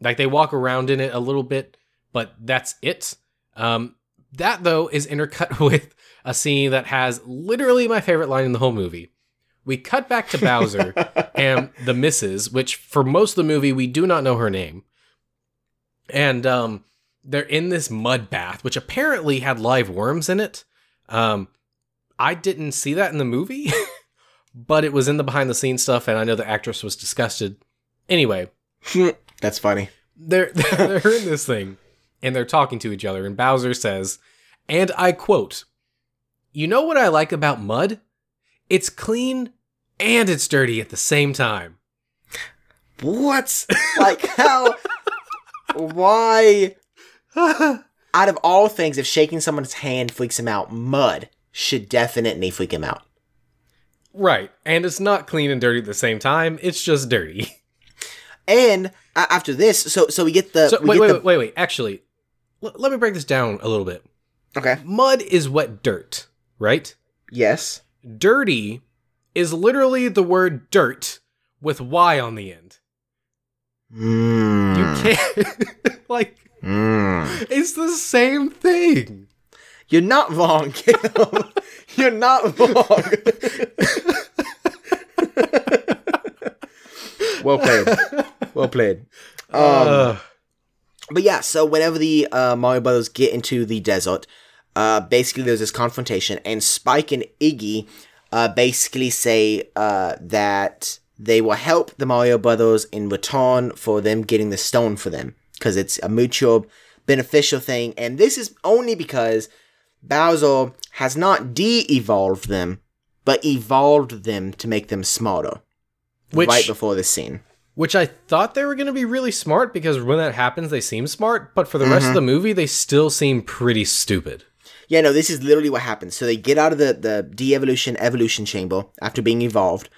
like they walk around in it a little bit, but that's it. Um, that though is intercut with a scene that has literally my favorite line in the whole movie. We cut back to Bowser and the missus, which for most of the movie we do not know her name. And um they're in this mud bath, which apparently had live worms in it. Um I didn't see that in the movie, but it was in the behind the scenes stuff, and I know the actress was disgusted. Anyway, That's funny. they're they're in this thing and they're talking to each other, and Bowser says, and I quote, You know what I like about mud? It's clean and it's dirty at the same time. What? like how? Why? Out of all things, if shaking someone's hand freaks him out, mud should definitely freak him out. Right. And it's not clean and dirty at the same time. It's just dirty. And after this, so so we get the So we wait, get wait, the wait, wait, wait. Actually, l- let me break this down a little bit. okay Mud is wet dirt, right? yes Dirty is literally the word dirt with Y on the end. mm. You can't like Mm. it's the same thing. You're not wrong, Caleb. You're not wrong. well played. Well played. Um, Ugh. But yeah, so whenever the uh, Mario Brothers get into the desert, uh, basically there's this confrontation, and Spike and Iggy uh, basically say uh, that they will help the Mario Brothers in return for them getting the stone for them, because it's a mutual beneficial thing, and this is only because Bowser has not de-evolved them, but evolved them to make them smarter. Which- right before this scene. Which I thought they were going to be really smart because when that happens, they seem smart, but for the rest of mm-hmm. the movie, they still seem pretty stupid. Yeah, no, this is literally what happens. So they get out of the, the de-evolution evolution chamber after being evolved,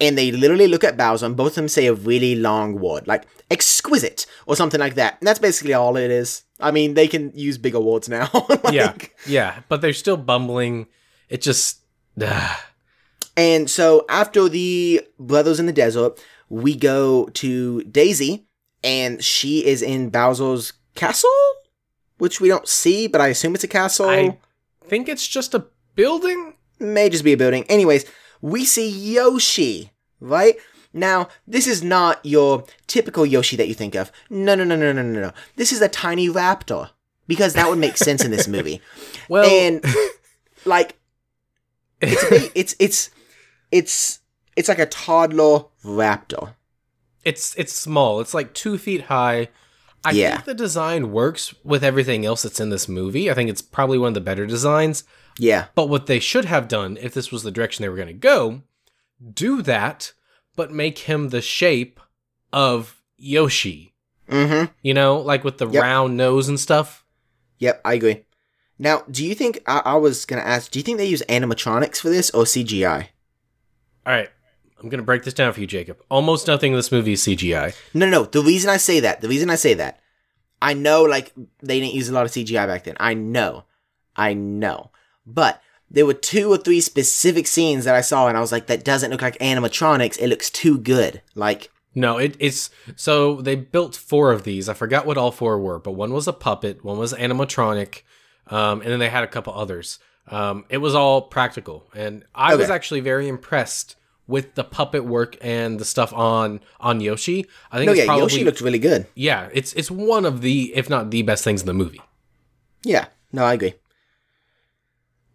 and they literally look at Bowser, and both of them say a really long word, like exquisite or something like that. And that's basically all it is. I mean, they can use bigger words now. Like- Yeah, yeah, but they're still bumbling. It just. ugh. And so after the brothers in the desert, we go to Daisy, and she is in Bowser's castle, which we don't see, but I assume it's a castle. I think it's just a building. may just be a building. Anyways, we see Yoshi, right? Now, this is not your typical Yoshi that you think of. No, no, no, no, no, no, no. This is a tiny raptor. Because that would make sense in this movie. Well, And like it's it's it's it's it's like a toddler raptor. it's it's small. It's like two feet high. I Yeah. think the design works with everything else that's in this movie. I think it's probably one of the better designs. Yeah. But what they should have done, if this was the direction they were going to go, do that, but make him the shape of Yoshi. Mm-hmm. You know, like with the Yep. round nose and stuff. Yep, I agree. Now, do you think I, I was gonna ask? Do you think they use animatronics for this or CGI? All right, I'm going to break this down for you, Jacob. Almost nothing in this movie is CGI. No, no, no. The reason I say that, the reason I say that, I know like they didn't use a lot of CGI back then. I know, I know. But there were two or three specific scenes that I saw, and I was like, that doesn't look like animatronics. It looks too good. Like, No, it, it's so they built four of these. I forgot what all four were, but one was a puppet, one was animatronic, um, and then they had a couple others. Um, it was all practical, and I was actually very impressed with the puppet work and the stuff on on Yoshi. I think no, it's yeah, probably Yoshi looked really good. yeah, it's it's one of the if not the best things in the movie. Yeah, no, I agree.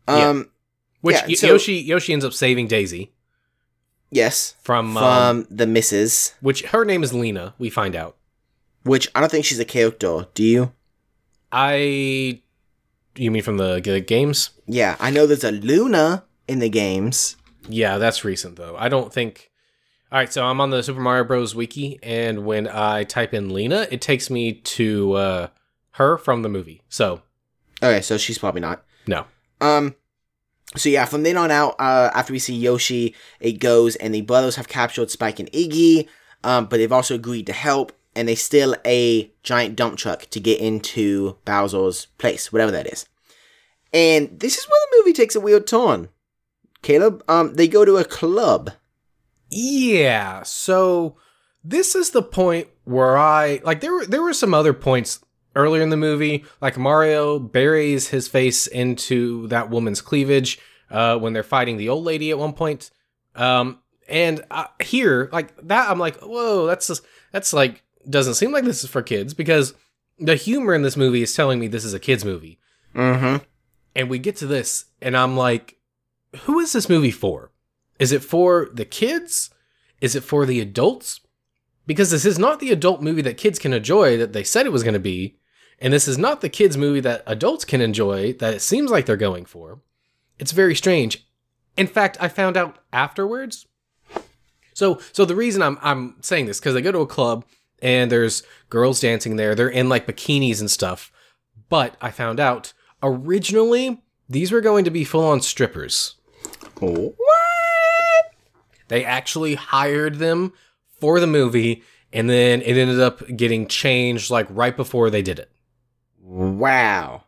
Yeah. Um, Which Yeah, Y- so- Yoshi Yoshi ends up saving Daisy yes, from, um, the missus, which her name is Lena. We find out. which I don't think she's a character. Do you? I you mean from the, the games? Yeah, I know there's a Luna in the games. Yeah, that's recent though. I don't think. All right, so I'm on the Super Mario Bros. wiki, and when I type in Lena, it takes me to uh, her from the movie. So Okay, so she's probably not. no, Um, so yeah, from then on out, uh, after we see Yoshi, it goes and the brothers have captured Spike and Iggy, um, but they've also agreed to help, and they steal a giant dump truck to get into Bowser's place, whatever that is. And this is where the movie takes a weird turn. Caleb, um, they go to a club. yeah. So this is the point where I like there were there were some other points earlier in the movie, like Mario buries his face into that woman's cleavage uh, when they're fighting the old lady at one point. Um, and uh, here, like that, I'm like, whoa, that's just, that's like doesn't seem like this is for kids because the humor in this movie is telling me this is a kids movie. Mm-hmm. And we get to this, and I'm like, who is this movie for? Is it for the kids? Is it for the adults? Because this is not the adult movie that kids can enjoy that they said it was going to be. And this is not the kids movie that adults can enjoy that it seems like they're going for. It's very strange. In fact, I found out afterwards. So, so the reason I'm I'm saying this because I go to a club and there's girls dancing there. They're in like bikinis and stuff. But I found out originally these were going to be full on strippers. What? They actually hired them for the movie, and then it ended up getting changed like right before they did it. Wow.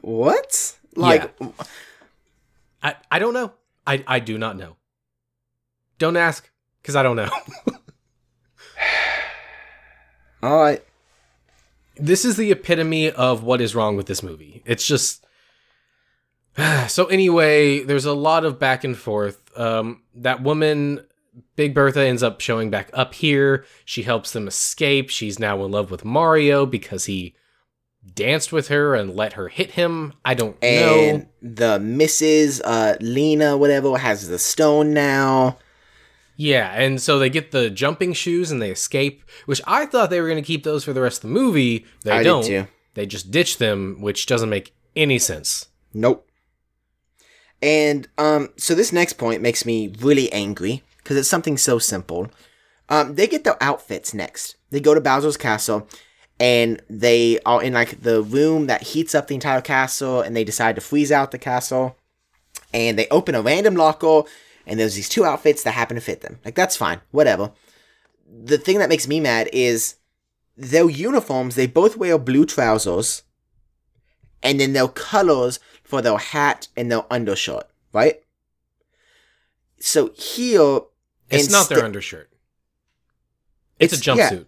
What? Like, I, I don't know. I, I do not know. Don't ask, because I don't know. all right. this is the epitome of what is wrong with this movie. It's just. so, anyway, there's a lot of back and forth. Um, that woman, Big Bertha, ends up showing back up here. She helps them escape. She's now in love with Mario because he danced with her and let her hit him. I don't And know. the Mrs. Uh, Lena, whatever, has the stone now. Yeah, and so they get the jumping shoes and they escape, which I thought they were going to keep those for the rest of the movie. They I don't. They just ditch them, which doesn't make any sense. Nope. And um, so this next point makes me really angry because it's something so simple. Um, they get their outfits next. They go to Bowser's castle, and they are in like the room that heats up the entire castle, and they decide to freeze out the castle. And they open a random locker, and there's these two outfits that happen to fit them. Like that's fine, whatever. The thing that makes me mad is their uniforms. They both wear blue trousers, and then their colors for their hat and their undershirt, right? So here, It's not their undershirt. It's, a It's- yeah. jumpsuit.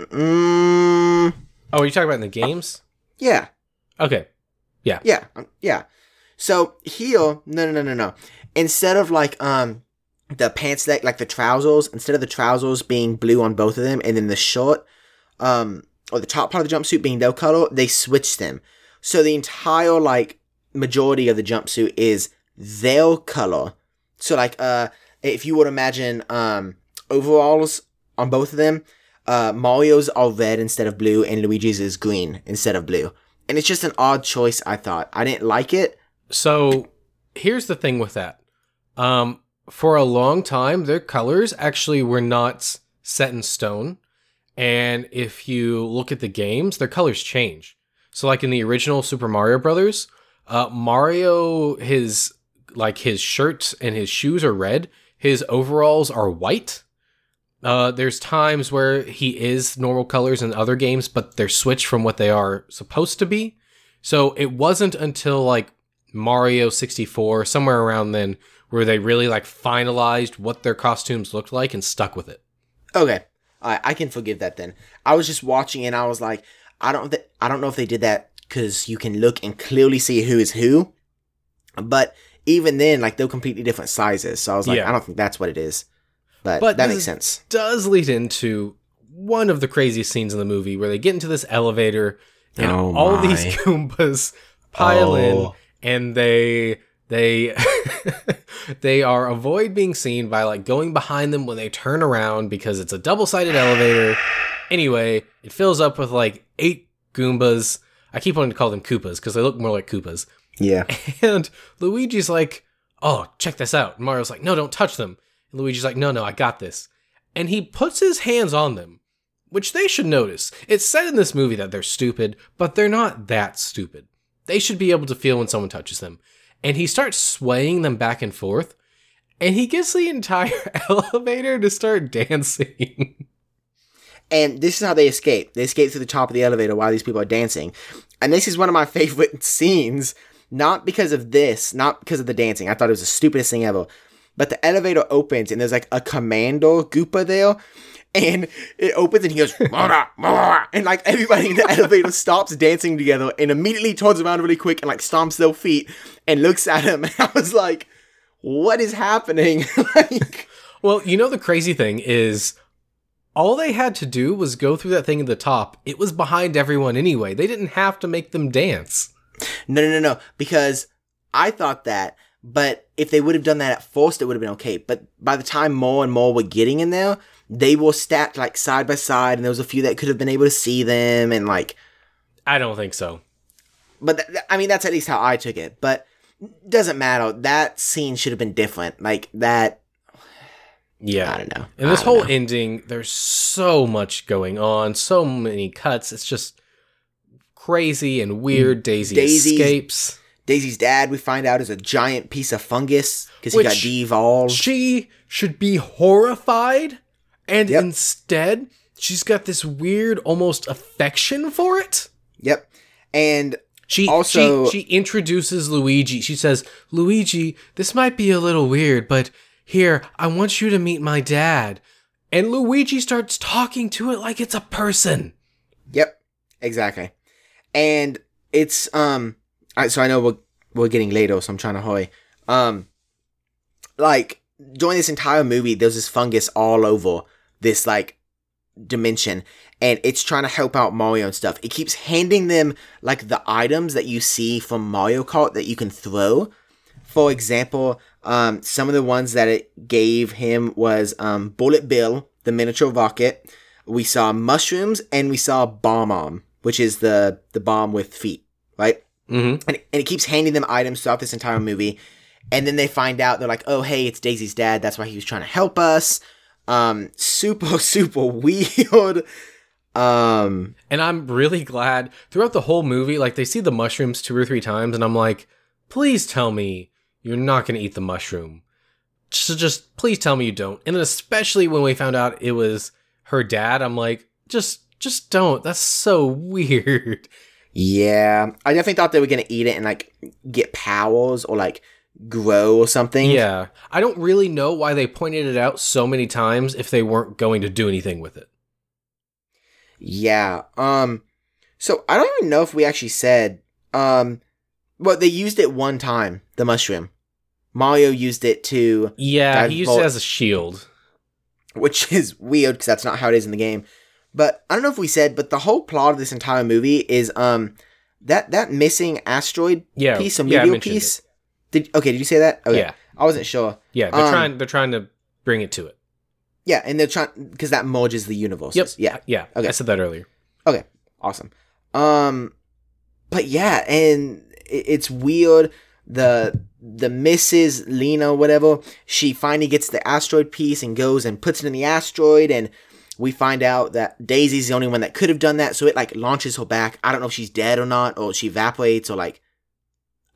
Mm, Oh, are you talking about in the games? yeah, Okay. yeah, um, yeah. So here, no, no, no, no, no. Instead of like um the pants that like the trousers, instead of the trousers being blue on both of them, and then the shirt, um, or the top part of the jumpsuit being no color, they switched them. So the entire like majority of the jumpsuit is their color. So like uh, if you would imagine um overalls on both of them. Uh, Mario's are red instead of blue, and Luigi's is green instead of blue. And it's just an odd choice. I thought I didn't like it. So here's the thing with that. Um, for a long time, their colors actually were not set in stone. And if you look at the games, their colors change. So, like in the original Super Mario Brothers, uh, Mario, his like his shirt and his shoes are red. His overalls are white. Uh, there's times where he is normal colors in other games, but they're switched from what they are supposed to be. So it wasn't until like Mario 64, somewhere around then, where they really like finalized what their costumes looked like and stuck with it. Okay, I I can forgive that then. I was just watching and I was like, I don't th- I don't know if they did that because you can look and clearly see who is who, but even then, like they're completely different sizes. So I was like, Yeah. I don't think that's what it is. But, But that makes sense. Does lead into one of the craziest scenes in the movie where they get into this elevator and Oh all these Goombas pile in Oh. and they they they are avoid being seen by like going behind them when they turn around because it's a double-sided elevator. Anyway, it fills up with like eight Goombas. I keep wanting to call them Koopas because they look more like Koopas. Yeah. And Luigi's like, "Oh, check this out." And Mario's like, "No, don't touch them." And Luigi's like, "No, no, I got this." And he puts his hands on them, which they should notice. It's said in this movie that they're stupid, but they're not that stupid. They should be able to feel when someone touches them. And he starts swaying them back and forth, and he gets the entire elevator to start dancing. And this is how they escape. They escape through the top of the elevator while these people are dancing. And this is one of my favorite scenes, not because of this, not because of the dancing. I thought it was the stupidest thing ever. But the elevator opens and there's like a commando Goopa there. And it opens and he goes, and like everybody in the elevator stops dancing together and immediately turns around really quick and like stomps their feet and looks at him. And I was like, what is happening? like, Well, you know the crazy thing is all they had to do was go through that thing at the top. It was behind everyone anyway. They didn't have to make them dance. No, no, no, no. Because I thought that, but if they would have done that at first, it would have been okay. But by the time more and more were getting in there, they were stacked like side by side, and there was a few that could have been able to see them, and like, I don't think so. but th- I mean, that's at least how I took it. But doesn't matter. That scene should have been different. Like that. Yeah. I don't know. And this whole know. ending, there's so much going on, so many cuts. It's just crazy and weird. Mm. Daisy Daisy's- escapes. Daisy's dad, we find out, is a giant piece of fungus because he got devolved. She should be horrified, and Yep. instead, she's got this weird, almost affection for it. Yep. And She Also- she she introduces Luigi. She says, "Luigi, this might be a little weird, but here, I want you to meet my dad." And Luigi starts talking to it like it's a person. Yep, exactly. And it's um I, so I know we're we're getting later, so I'm trying to hurry. Um like during this entire movie there's this fungus all over this like dimension and it's trying to help out Mario and stuff. It keeps handing them like the items that you see from Mario Kart that you can throw. For example, um, some of the ones that it gave him was um, Bullet Bill, the miniature rocket. We saw mushrooms and we saw Bob-omb, which is the the bomb with feet, right? Mm-hmm. And, and it keeps handing them items throughout this entire movie. And then they find out they're like, oh hey, it's Daisy's dad. That's why he was trying to help us. Um, super super weird. Um, And I'm really glad throughout the whole movie, like they see the mushrooms two or three times, and I'm like, please tell me you're not going to eat the mushroom. So just please tell me you don't. And then especially when we found out it was her dad, I'm like, just just don't. That's so weird. Yeah, I definitely thought they were gonna eat it and like get powers or like grow or something. Yeah. I don't really know why they pointed it out so many times if they weren't going to do anything with it. Yeah. Um. So I don't even know if we actually said. Um. Well, they used it one time. The mushroom. Mario used it to, Yeah, he used it as a shield. which is weird because that's not how it is in the game. But I don't know if we said, but the whole plot of this entire movie is um that that missing asteroid Yeah, piece yeah, I meteor mentioned piece. Did okay? Did you say that? Okay. Yeah. I wasn't sure. Yeah, they're Um, trying they're trying to bring it to it. Yeah, and they're trying because that merges the universe. Yep. Yeah. Yeah. Okay. I said that earlier. Okay. Awesome. Um, but yeah, and it- it's weird. The the Mrs. Lena, whatever, she finally gets the asteroid piece and goes and puts it in the asteroid, and we find out that Daisy's the only one that could have done that. So it like launches her back. I don't know if she's dead or not, or she evaporates, or like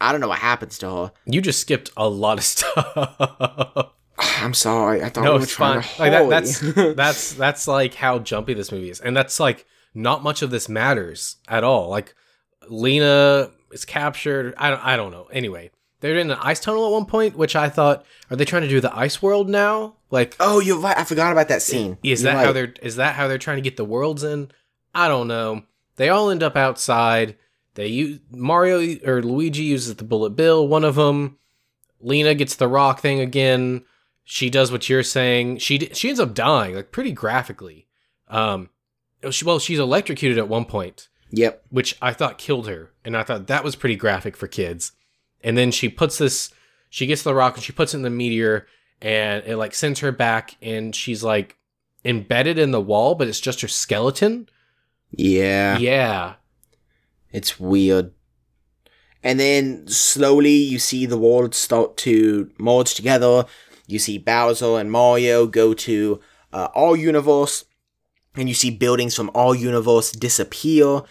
I don't know what happens to her. You just skipped a lot of stuff. I'm sorry. I thought no, we were it's trying fine. to Like that, that's that's that's like how jumpy this movie is, and that's like not much of this matters at all. Like Lena is captured. I don't. I don't know. Anyway, they're in an ice tunnel at one point, which I thought, are they trying to do the ice world now? Like, oh, you're right. I forgot about that scene. is You're that how they're is that how they're trying to get the worlds in? I don't know. They all end up outside. They use Mario or Luigi uses the bullet bill. One of them. Lena gets the rock thing again. She does what you're saying. She she ends up dying like pretty graphically. Um, she, well, she's electrocuted at one point, Yep. which I thought killed her, and I thought that was pretty graphic for kids. And then she puts this. She gets the rock and she puts it in the meteor, and it like sends her back, and she's like embedded in the wall, but it's just her skeleton. Yeah. Yeah. It's weird. And then slowly you see the worlds start to merge together. You see Bowser and Mario go to uh, All Universe, and you see buildings from All Universe disappear.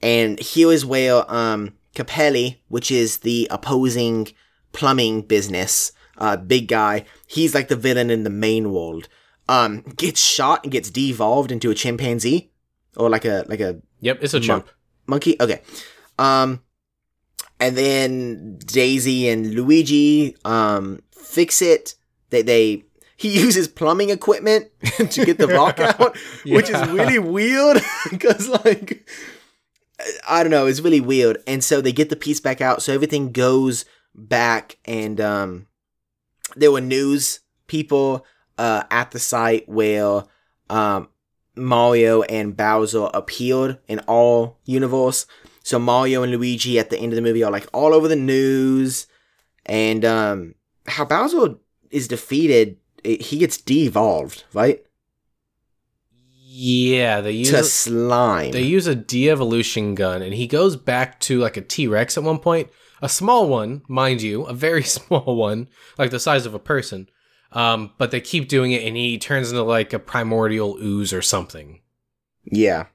And here is where um, Scapelli, which is the opposing plumbing business, uh, big guy, he's like the villain in the main world, um, gets shot and gets devolved into a chimpanzee, or like a like a Yep. It's a Mon- chimp. monkey okay um and then daisy and luigi um fix it they they he uses plumbing equipment to get the rock out which is really weird because like i don't know it's really weird and so they get the piece back out so everything goes back and um there were news people uh at the site where um Mario and Bowser appeared in all universe. So Mario and Luigi at the end of the movie are like all over the news, and um, how Bowser is defeated, i- he gets devolved, right? Yeah. They use to a- slime. They use a de-evolution gun, and he goes back to like a T-Rex at one point, a small one, mind you, a very small one, like the size of a person. Um, but they keep doing it, and he turns into like a primordial ooze or something. yeah.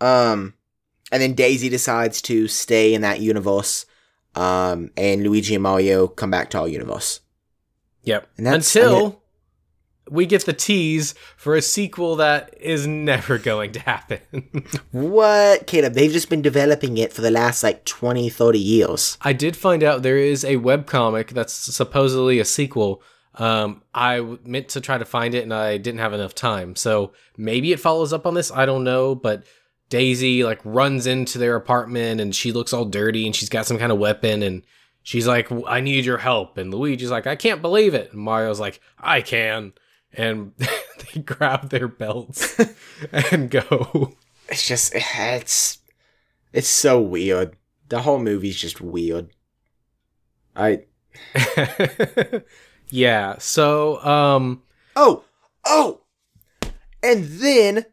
Um, and then Daisy decides to stay in that universe. Um, and Luigi and Mario come back to our universe. Yep. And that's- Until we get the tease for a sequel that is never going to happen. What, Caleb? They've just been developing it for the last like 20, 30 years. I did find out there is a webcomic that's supposedly a sequel. Um, I w- meant to try to find it and I didn't have enough time. So maybe it follows up on this. I don't know. But Daisy like runs into their apartment and she looks all dirty and she's got some kind of weapon and she's like, I need your help. And Luigi's like, I can't believe it. And Mario's like, I can. And they grab their belts and go. It's just it's it's so weird. The whole movie's just weird. I yeah. So, um, oh oh, and then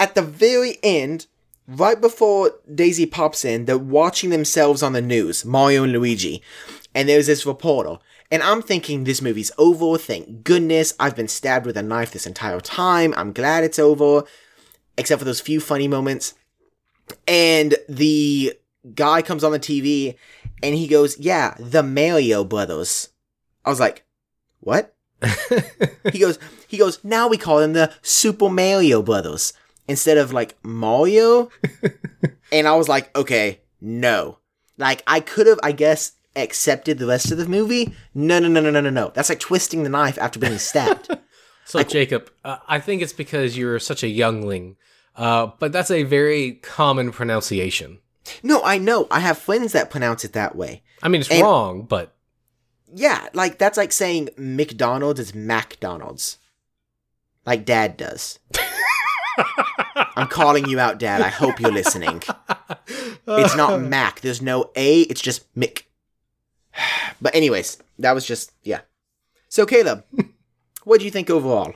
at the very end, right before Daisy pops in, they're watching themselves on the news, Mario and Luigi, and there's this reporter. And I'm thinking this movie's over. Thank goodness. I've been stabbed with a knife this entire time. I'm glad it's over. Except for those few funny moments. And the guy comes on the TV and he goes, Yeah, the Mario brothers. I was like, What? he goes, he goes, now we call them the Super Mario Brothers instead of like Mario. and I was like, okay, no. Like I could have, I guess, accepted the rest of the movie. No, no, no, no, no, no, no. That's like twisting the knife after being stabbed. So, Jacob, uh, I think it's because you're such a youngling, uh, but that's a very common pronunciation. no, I know. I have friends that pronounce it that way. I mean, it's And- wrong, but Yeah, like that's like saying McDonald's is McDonald's. Like dad does. I'm calling you out, dad. I hope you're listening. It's not Mac. There's no A, it's just Mick. But anyways, that was just yeah. So Caleb, what do you think overall?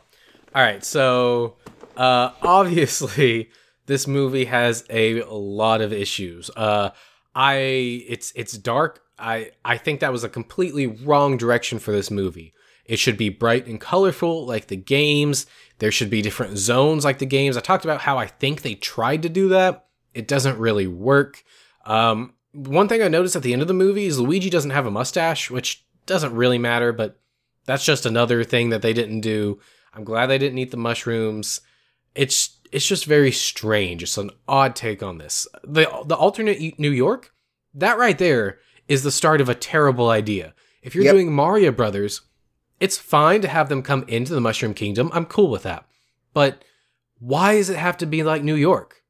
All right, so uh, obviously this movie has a lot of issues. Uh, I it's it's dark. I I think that was a completely wrong direction for this movie. It should be bright and colorful like the games. There should be different zones like the games. I talked about how I think they tried to do that. It doesn't really work. Um, one thing I noticed at the end of the movie is Luigi doesn't have a mustache, which doesn't really matter, but that's just another thing that they didn't do. I'm glad they didn't eat the mushrooms. It's it's just very strange. It's an odd take on this. The the alternate New York, that right there is the start of a terrible idea. If you're yep. doing Mario Brothers, it's fine to have them come into the Mushroom Kingdom. I'm cool with that. But why does it have to be like New York?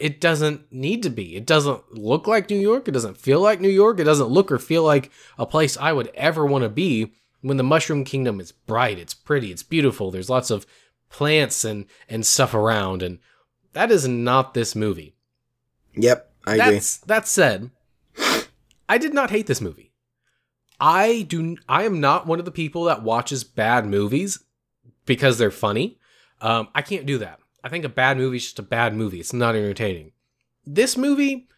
It doesn't need to be. It doesn't look like New York. It doesn't feel like New York. It doesn't look or feel like a place I would ever want to be when the Mushroom Kingdom is bright, it's pretty, it's beautiful. There's lots of plants and and stuff around and that is not this movie. Yep, I That's, agree. That said, I did not hate this movie. I do. I am not one of the people that watches bad movies because they're funny. Um, I can't do that. I think a bad movie is just a bad movie. It's not entertaining. This movie,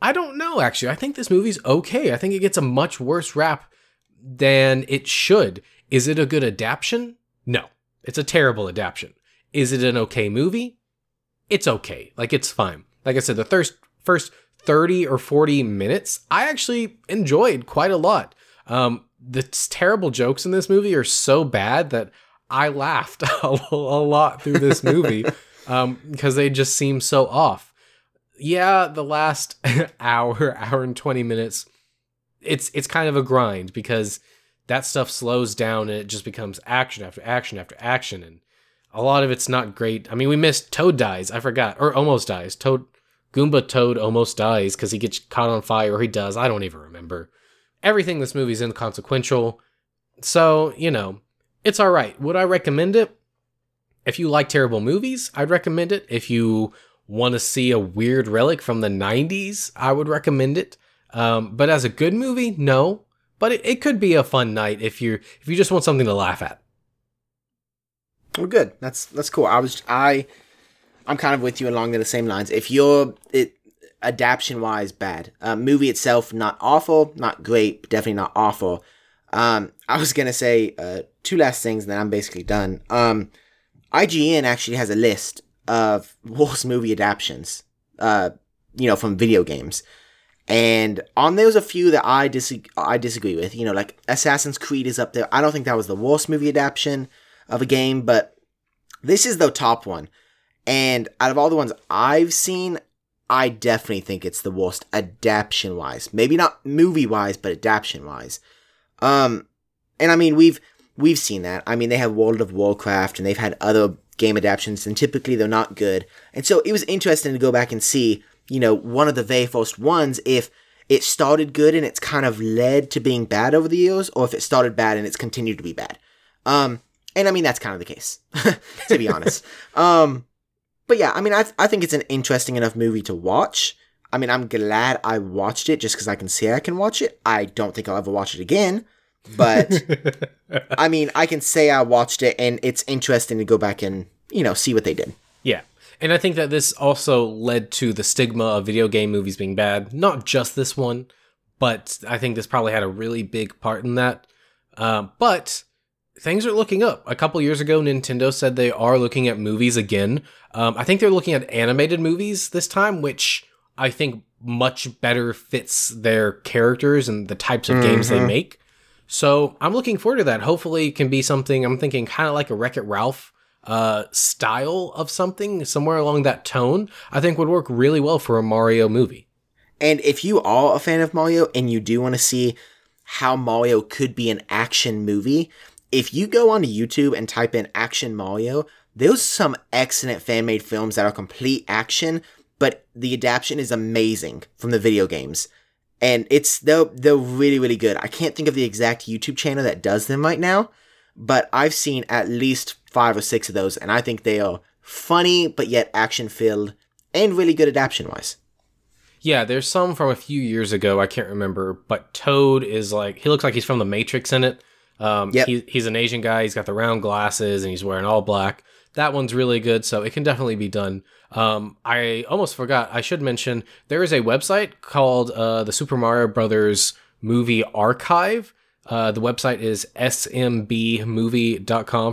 I don't know. Actually, I think this movie's okay. I think it gets a much worse rap than it should. Is it a good adaptation? No, it's a terrible adaptation. Is it an okay movie? It's okay. Like it's fine. Like I said, the first first 30 or 40 minutes, I actually enjoyed quite a lot. Um, the terrible jokes in this movie are so bad that I laughed a, a lot through this movie um, because they just seem so off. Yeah, the last hour, hour and 20 minutes, it's it's kind of a grind because that stuff slows down and it just becomes action after action after action and a lot of it's not great. I mean, we missed Toad dies. I forgot or almost dies. Toad Goomba Toad almost dies because he gets caught on fire or he does. I don't even remember everything this movie's inconsequential. So, you know, it's all right. Would I recommend it? If you like terrible movies, I'd recommend it. If you want to see a weird relic from the 90s, I would recommend it. Um, but as a good movie, no. But it, it could be a fun night if you if you just want something to laugh at. Well, good. That's that's cool. I was I I'm kind of with you along the same lines. If you're it adaptation wise bad. Uh, movie itself not awful, not great, definitely not awful. Um, I was gonna say uh, two last things, and then I'm basically done. Um, IGN actually has a list of worst movie adaptations, uh, you know, from video games, and on there's a few that I disagree, I disagree with. You know, like Assassin's Creed is up there. I don't think that was the worst movie adaptation of a game, but this is the top one. And out of all the ones I've seen, I definitely think it's the worst adaptation wise. Maybe not movie wise, but adaptation wise. Um, and I mean, we've, we've seen that. I mean, they have World of Warcraft and they've had other game adaptations and typically they're not good. And so it was interesting to go back and see, you know, one of the very first ones, if it started good and it's kind of led to being bad over the years, or if it started bad and it's continued to be bad. Um, and I mean, that's kind of the case, to be honest. Um, but yeah, I mean, I, th- I think it's an interesting enough movie to watch. I mean, I'm glad I watched it just because I can say I can watch it. I don't think I'll ever watch it again. But I mean, I can say I watched it and it's interesting to go back and, you know, see what they did. Yeah. And I think that this also led to the stigma of video game movies being bad. Not just this one, but I think this probably had a really big part in that. Uh, but things are looking up. A couple years ago, Nintendo said they are looking at movies again. Um, I think they're looking at animated movies this time, which I think much better fits their characters and the types of mm-hmm. games they mm-hmm. make. So I'm looking forward to that. Hopefully, it can be something. I'm thinking kind of like a Wreck It Ralph uh, style of something, somewhere along that tone. I think would work really well for a Mario movie. And if you are a fan of Mario and you do want to see how Mario could be an action movie, if you go onto YouTube and type in Action Mario, there's some excellent fan made films that are complete action, but the adaptation is amazing from the video games. And it's they're they're really, really good. I can't think of the exact YouTube channel that does them right now, but I've seen at least five or six of those, and I think they are funny but yet action filled and really good adaptation wise. Yeah, there's some from a few years ago, I can't remember, but Toad is like he looks like he's from the Matrix in it Um, Yep. he, he's an Asian guy. He's got the round glasses and he's wearing all black. That one's really good, so it can definitely be done. Um, I almost forgot. I should mention there is a website called uh, the Super Mario Brothers Movie Archive. Uh, the website is smbmovie.com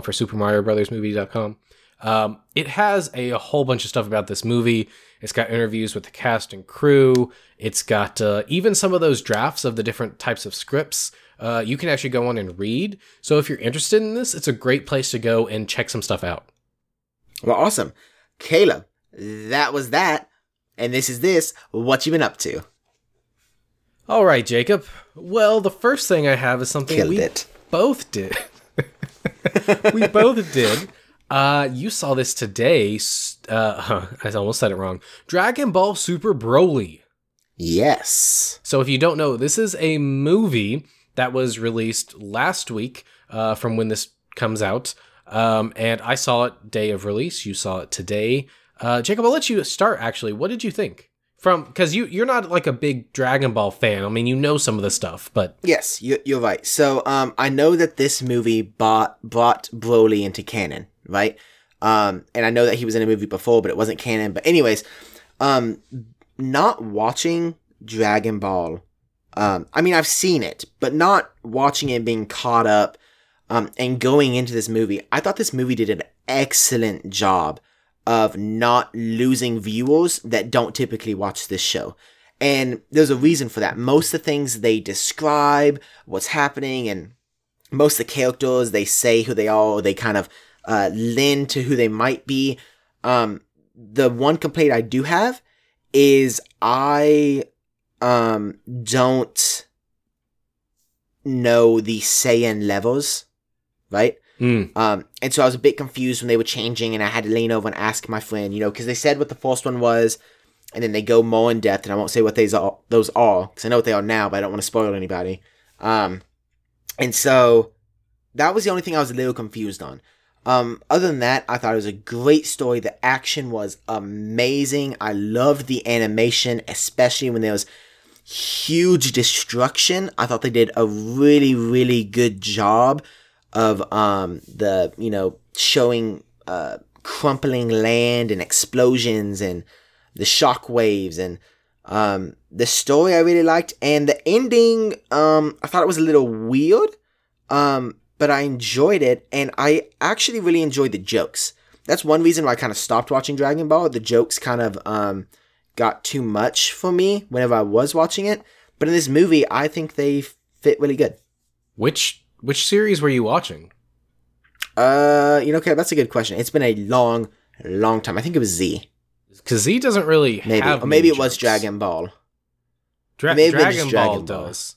for Super Mario Brothers Movie.com. Um, it has a whole bunch of stuff about this movie. It's got interviews with the cast and crew. It's got uh, even some of those drafts of the different types of scripts. Uh, you can actually go on and read. So if you're interested in this, it's a great place to go and check some stuff out. Well, awesome. Caleb, that was that. And this is this. What you been up to? All right, Jacob. Well, the first thing I have is something Killed we it. both did. we both did. Uh, you saw this today. Uh, I almost said it wrong. Dragon Ball Super Broly. Yes. So, if you don't know, this is a movie that was released last week uh, from when this comes out. Um, and I saw it day of release. You saw it today. Uh, Jacob, I'll let you start. Actually, what did you think? From because you you're not like a big Dragon Ball fan. I mean, you know some of the stuff, but Yes, you, you're right. So, um, I know that this movie bought, brought Broly into canon, right? Um, and I know that he was in a movie before, but it wasn't canon. But anyways, um, not watching Dragon Ball, um, I mean, I've seen it, but not watching it being caught up, um, and going into this movie, I thought this movie did an excellent job of not losing viewers that don't typically watch this show. And there's a reason for that. Most of the things they describe, what's happening, and most of the characters, they say who they are, they kind of uh, lend to who they might be. Um, the one complaint I do have is I um, don't know the Saiyan levels, right? Mm, Um, and so I was a bit confused when they were changing, and I had to lean over and ask my friend, you know, because they said what the first one was, and then they go more in depth, and I won't say what these are, those are, because I know what they are now, but I don't want to spoil anybody. Um, and so that was the only thing I was a little confused on. Um, other than that, I thought it was a great story. The action was amazing. I loved the animation, especially when there was huge destruction. I thought they did a really, really good job of um the you know showing uh crumpling land and explosions and the shock waves and um the story I really liked and the ending um I thought it was a little weird um but I enjoyed it and I actually really enjoyed the jokes. That's one reason why I kind of stopped watching Dragon Ball. The jokes kind of um got too much for me whenever I was watching it. But in this movie, I think they fit really good. which which series were you watching? Uh, you know, okay, that's a good question. It's been a long, long time. I think it was Z, Because Z doesn't really maybe, have or maybe it was. Dragon Ball. Dra- Maybe Dragon, just Ball Dragon Ball. does.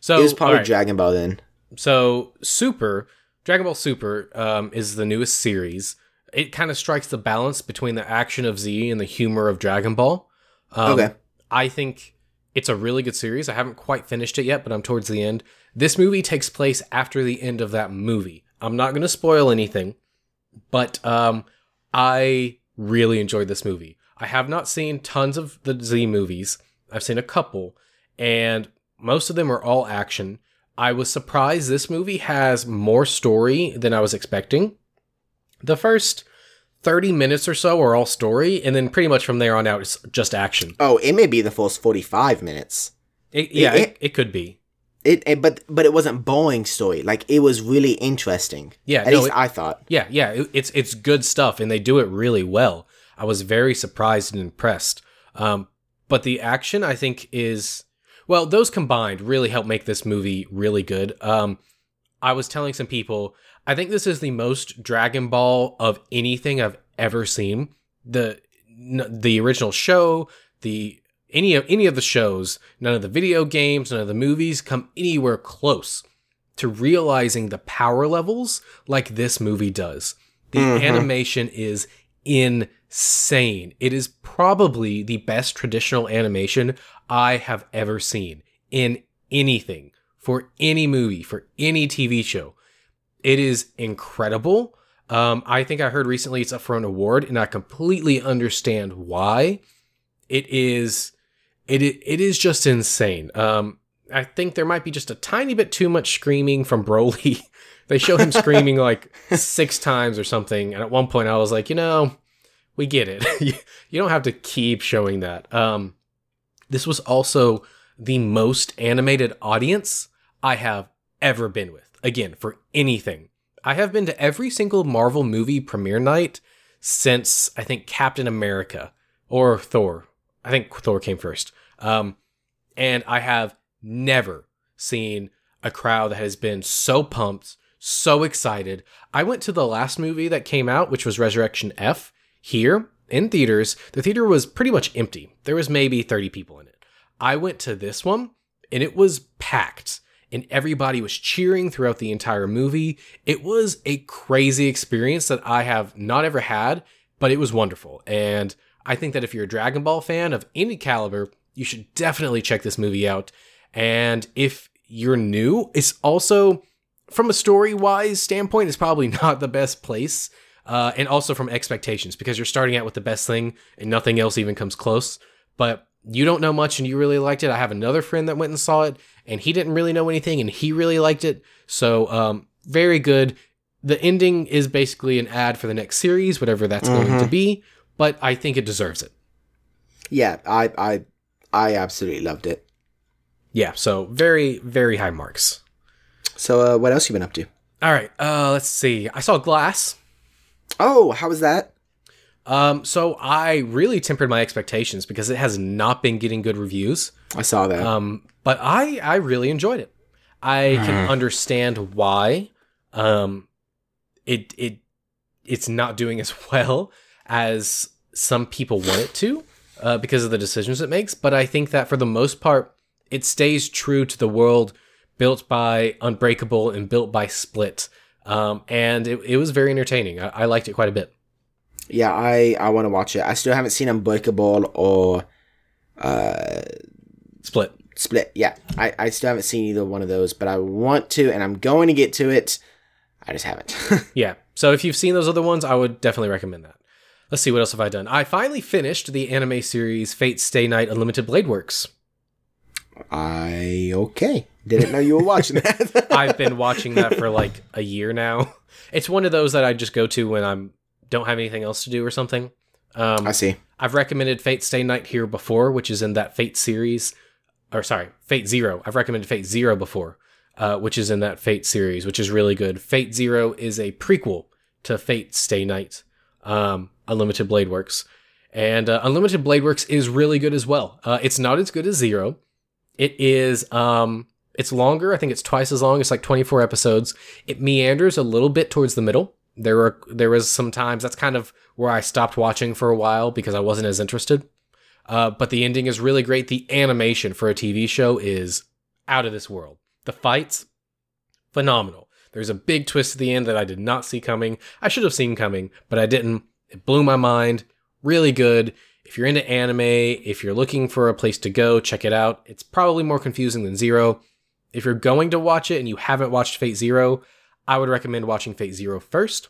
So it was probably alright, Dragon Ball then. So Super Dragon Ball Super um, is the newest series. It kind of strikes the balance between the action of Z and the humor of Dragon Ball. Um, Okay. I think it's a really good series. I haven't quite finished it yet, but I'm towards the end. This movie takes place after the end of that movie. I'm not going to spoil anything, but um, I really enjoyed this movie. I have not seen tons of the Z movies. I've seen a couple, and most of them are all action. I was surprised this movie has more story than I was expecting. The first 30 minutes or so are all story, and then pretty much from there on out, it's just action. Oh, it may be the first forty-five minutes. It, yeah, it- it, it could be. It, it but but it wasn't boring story. Like it was really interesting. Yeah, At no, least I thought. Yeah, yeah, it- it's it's good stuff, and they do it really well. I was very surprised and impressed. Um, but the action, I think, is well, those combined really help make this movie really good. Um, I was telling some people, I think this is the most Dragon Ball of anything I've ever seen. The n- the original show, the any of any of the shows, none of the video games, none of the movies come anywhere close to realizing the power levels like this movie does. The Mhm. animation is insane. It is probably the best traditional animation I have ever seen in anything for any movie, for any TV show. It is incredible. Um, I think I heard recently it's up for an award, and I completely understand why. It is, it it is just insane. Um, I think there might be just a tiny bit too much screaming from Broly. they show him screaming like six times or something, and at one point I was like, you know, we get it. you, you don't have to keep showing that. Um, this was also the most animated audience I have ever been with. Again, for anything. I have been to every single Marvel movie premiere night since I think Captain America or Thor. I think Thor came first. Um, and I have never seen a crowd that has been so pumped, so excited. I went to the last movie that came out, which was Resurrection F, here in theaters. The theater was pretty much empty. There was maybe 30 people in it. I went to this one and it was packed and everybody was cheering throughout the entire movie. It was a crazy experience that I have not ever had, but it was wonderful. And I think that if you're a Dragon Ball fan of any caliber, you should definitely check this movie out. And if you're new, it's also from a story wise standpoint, it's probably not the best place. Uh, and also from expectations because you're starting out with the best thing and nothing else even comes close. But you don't know much and you really liked it. I have another friend that went and saw it and he didn't really know anything and he really liked it. So, um, very good. The ending is basically an ad for the next series, whatever that's mm-hmm. going to be, but I think it deserves it. Yeah, I, I, I absolutely loved it. Yeah, so very, very high marks. So, uh, what else you been up to? All right, uh, let's see. I saw Glass. Oh, how was that? Um, so I really tempered my expectations because it has not been getting good reviews. I saw that. Um, but I I really enjoyed it. I can hmm. understand why. Um, it it it's not doing as well as some people want it to, uh, because of the decisions it makes. But I think that for the most part, it stays true to the world built by Unbreakable and built by Split. Um, and it, it was very entertaining. I, I liked it quite a bit yeah, I I want to watch it. I still haven't seen Unbreakable or uh, Split. Split. Yeah, I I still haven't seen either one of those, but I want to, and I'm going to get to it. I just haven't. yeah. So if you've seen those other ones, I would definitely recommend that. Let's see what else have I done. I finally finished the anime series Fate Stay Night Unlimited Blade Works. I okay. Didn't know you were watching that. I've been watching that for like a year now. It's one of those that I just go to when I'm don't have anything else to do or something. Um, I see. I've recommended Fate Stay Night here before, which is in that Fate series, or sorry, Fate Zero. I've recommended Fate Zero before, uh, which is in that Fate series, which is really good. Fate Zero is a prequel to Fate Stay Night, um, Unlimited Blade Works, and uh, Unlimited Blade Works is really good as well. Uh, it's not as good as Zero. It is. Um, it's longer. I think it's twice as long. It's like 24 episodes. It meanders a little bit towards the middle there were there was some times that's kind of where I stopped watching for a while because I wasn't as interested. Uh, but the ending is really great. The animation for a TV show is out of this world. The fights, phenomenal. There's a big twist at the end that I did not see coming. I should have seen coming, but I didn't. It blew my mind. Really good. If you're into anime, if you're looking for a place to go, check it out. It's probably more confusing than Zero. If you're going to watch it and you haven't watched Fate Zero, I would recommend watching Fate Zero first.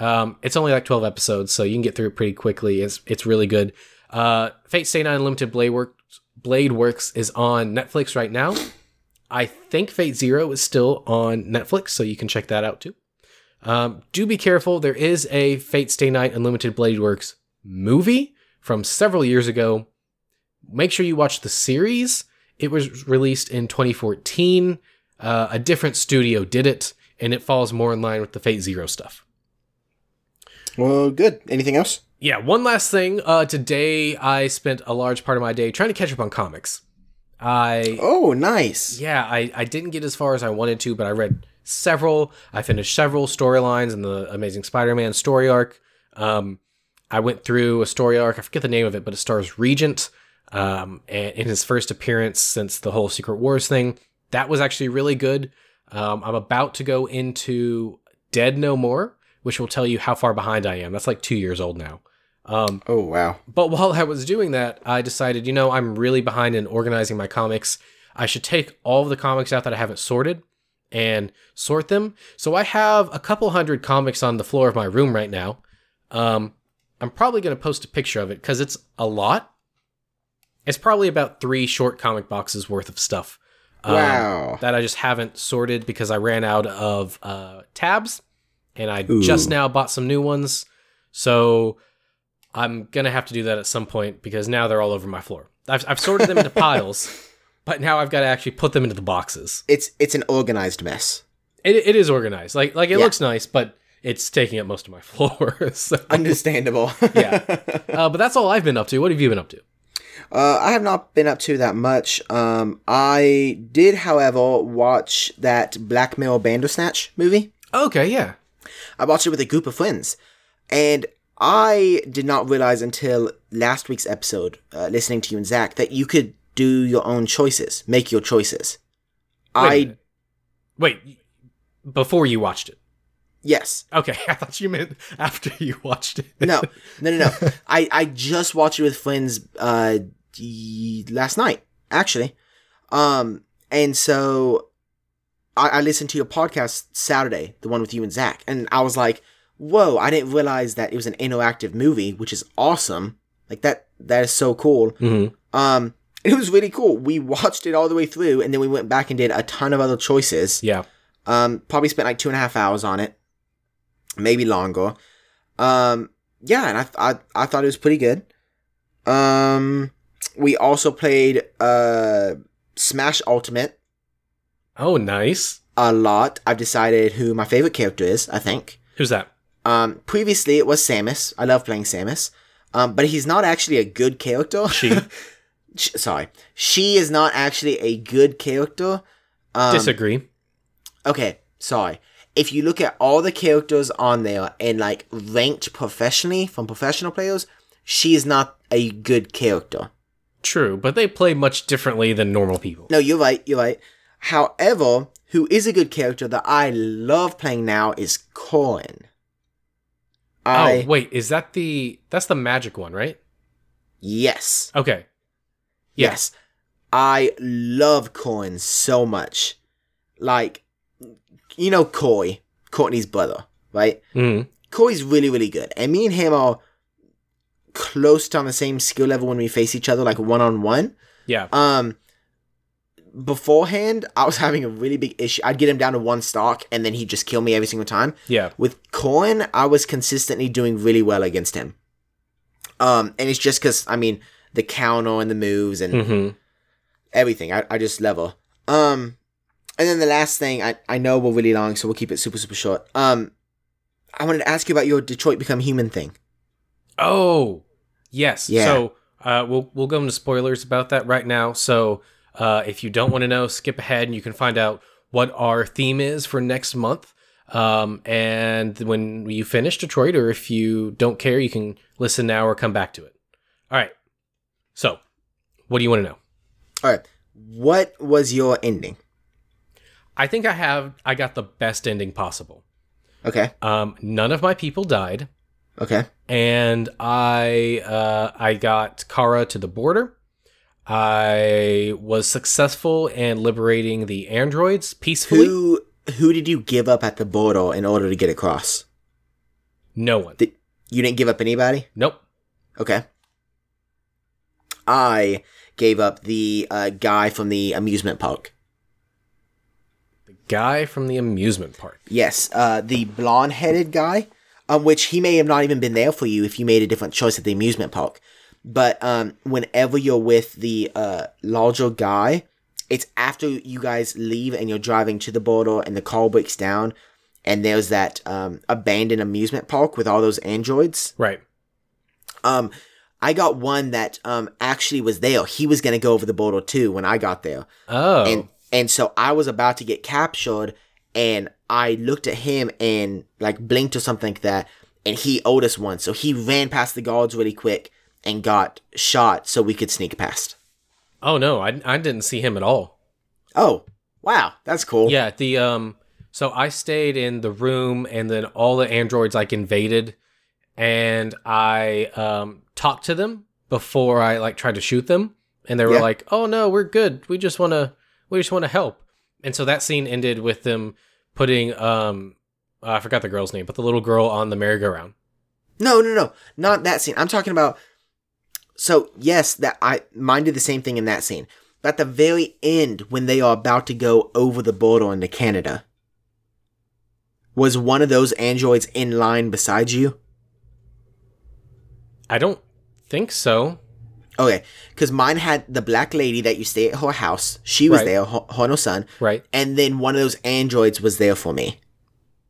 Um, it's only like 12 episodes, so you can get through it pretty quickly. It's, it's really good. Uh, Fate Stay Night Unlimited Blade Works, Blade Works is on Netflix right now. I think Fate Zero is still on Netflix, so you can check that out too. Um, do be careful. There is a Fate Stay Night Unlimited Blade Works movie from several years ago. Make sure you watch the series. It was released in 2014. Uh, a different studio did it and it falls more in line with the Fate Zero stuff. Well, good. Anything else? Yeah, one last thing. Uh, today I spent a large part of my day trying to catch up on comics. I oh nice. Yeah, I I didn't get as far as I wanted to, but I read several. I finished several storylines in the Amazing Spider-Man story arc. Um, I went through a story arc. I forget the name of it, but it stars Regent. Um, and in his first appearance since the whole Secret Wars thing, that was actually really good. Um, I'm about to go into Dead No More, which will tell you how far behind I am. That's like two years old now. Um, oh, wow. But while I was doing that, I decided, you know, I'm really behind in organizing my comics. I should take all of the comics out that I haven't sorted and sort them. So I have a couple hundred comics on the floor of my room right now. Um, I'm probably going to post a picture of it because it's a lot. It's probably about three short comic boxes worth of stuff. um, Wow. that I just haven't sorted because I ran out of uh, tabs, and I just now bought some new ones. So I'm gonna have to do that at some point because now they're all over my floor. I've, I've sorted them into piles, but now I've got to actually put them into the boxes. It's it's an organized mess. It, it is organized, like like it Yeah. looks nice, but it's taking up most of my floor. so, Understandable. yeah, uh, but that's all I've been up to. What have you been up to? Uh, I have not been up to that much. Um, I did, however, watch that Black Mirror Bandersnatch movie. Okay, yeah. I watched it with a group of friends, and I did not realize until last week's episode, uh, listening to you and Zach, that you could do your own choices, make your choices. Wait, I wait before you watched it. yes, Okay, I thought you meant after you watched it. no, no, no, no. I I just watched it with friends uh last night actually, um, and so I, I listened to your podcast Saturday, the one with you and Zach, and I was like, whoa! I didn't realize that it was an interactive movie, which is awesome. Like that, that is so cool. Mhm. Um, it was really cool. We watched it all the way through, and then we went back and did a ton of other choices. Yeah. Um, probably spent like two and a half hours on it, maybe longer. Um, yeah, and I I, I thought it was pretty good. Um, we also played uh Smash Ultimate Oh, nice. a lot. I've decided who my favorite character is. I think. Who's that? Um, previously it was Samus. I love playing Samus. Um, but he's not actually a good character. She. Sh- Sorry, she is not actually a good character. Um, Disagree. okay, sorry. If you look at all the characters on there and like ranked professionally from professional players, she is not a good character. True, but they play much differently than normal people. No, you're right, you're right. However, who is a good character that I love playing now is Corrin. I oh, wait, is that the that's the magic one, right? yes. Okay. Yes. I love Corrin so much. Like you know Coy, Courtney's brother, right? Mhm. Corey's really, really good. And me and him are close to on the same skill level when we face each other, like one on one. Yeah. Um beforehand, I was having a really big issue. I'd get him down to one stock and then he'd just kill me every single time. Yeah. With Corrin, I was consistently doing really well against him. Um, and it's just because I mean the counter and the moves and Mhm. everything. I, I just level. Um, and then the last thing I, I know we're really long, so we'll keep it super super short. Um, I wanted to ask you about your Detroit Become Human thing. Oh, yes. Yeah. So uh, we'll we'll go into spoilers about that right now. So uh, if you don't want to know, skip ahead and you can find out what our theme is for next month. Um, and when you finish Detroit, or if you don't care, you can listen now or come back to it. All right. So, what do you want to know? All right, what was your ending? I think I have. I got the best ending possible. Okay, Um, none of my people died. okay, and I uh, I got Kara to the border. I was successful in liberating the androids peacefully. who who did you give up at the border in order to get across? No one. Did you didn't give up anybody? Nope. Okay. I gave up the uh, guy from the amusement park. The guy from the amusement park. Yes, uh, the blonde-headed guy, um, which he may have not even been there for you if you made a different choice at the amusement park. But um, whenever you're with the uh, larger guy, it's after you guys leave and you're driving to the border and the car breaks down, and there's that um, abandoned amusement park with all those androids. Right. Um, I got one that um actually was there. He was gonna go over the border too when I got there. Oh. and and so I was about to get captured, and I looked at him and like blinked or something like that, and he owed us one, so he ran past the guards really quick and got shot, so we could sneak past. oh no, I I didn't see him at all. Oh, wow, that's cool. Yeah. The um. So I stayed in the room, and then all the androids like invaded, and I um talked to them before I like tried to shoot them, and they were Yeah. like, "Oh no, we're good. We just want to we just want to help." And so that scene ended with them putting um I forgot the girl's name, but the little girl on the merry-go-round. No, no, no, not that scene. I'm talking about. So yes, that I mine did the same thing in that scene. at the very end, when they are about to go over the border into Canada, was one of those androids in line beside you? I don't think so. Okay, because mine had the black lady that you stay at her house. She was Right. there, her, her her son, Right. and then one of those androids was there for me.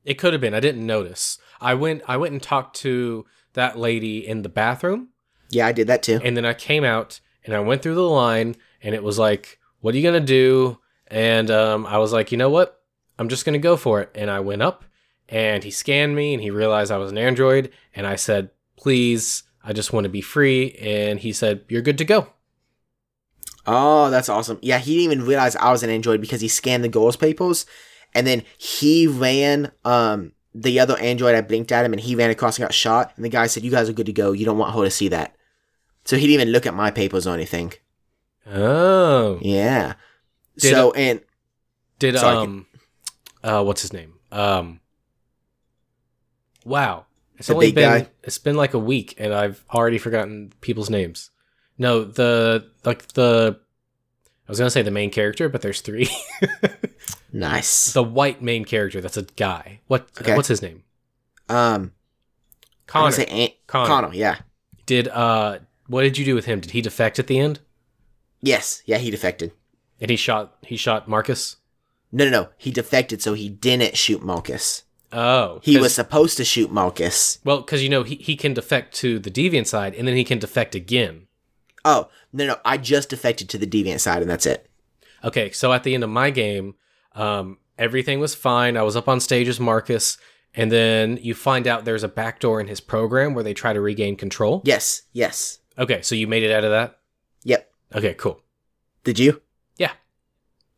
It could have been. I didn't notice. I went I went and talked to that lady in the bathroom Yeah, I did that too. and then I came out and I went through the line and it was like, "What are you going to do?" And um, I was like, "You know what? I'm just going to go for it." And I went up and he scanned me and he realized I was an android and I said, "Please, I just want to be free." And he said, "You're good to go." Oh, that's awesome. Yeah, he didn't even realize I was an android because he scanned the girls' papers, and then he ran. Um, the other android, I blinked at him, and he ran across and got shot. And the guy said, "You guys are good to go. You don't want her to see that." So he didn't even look at my papers or anything. Oh. Yeah. Did so and Did Sorry. um uh what's his name? Um Wow. It's only been guy? it's been like a week and I've already forgotten people's names. No, the like the I was gonna say the main character, but there's three. nice. the white main character that's a guy. What Okay. what's his name? Um, Connor. say Ant- Connor. Connor. Yeah. Did uh what did you do with him? Did he defect at the end? Yes. Yeah. He defected. And he shot he shot Marcus? No, no, no. He defected, so he didn't shoot Marcus. Oh. He was supposed to shoot Marcus. well, because you know he, he can defect to the deviant side and then he can defect again. Oh no, no. I just defected to the deviant side, and that's it. Okay, so at the end of my game, um, everything was fine. I was up on stage as Marcus, and then you find out there's a backdoor in his program where they try to regain control. Yes. Yes. Okay, so you made it out of that? Yep. Okay, cool. Did you? Yeah.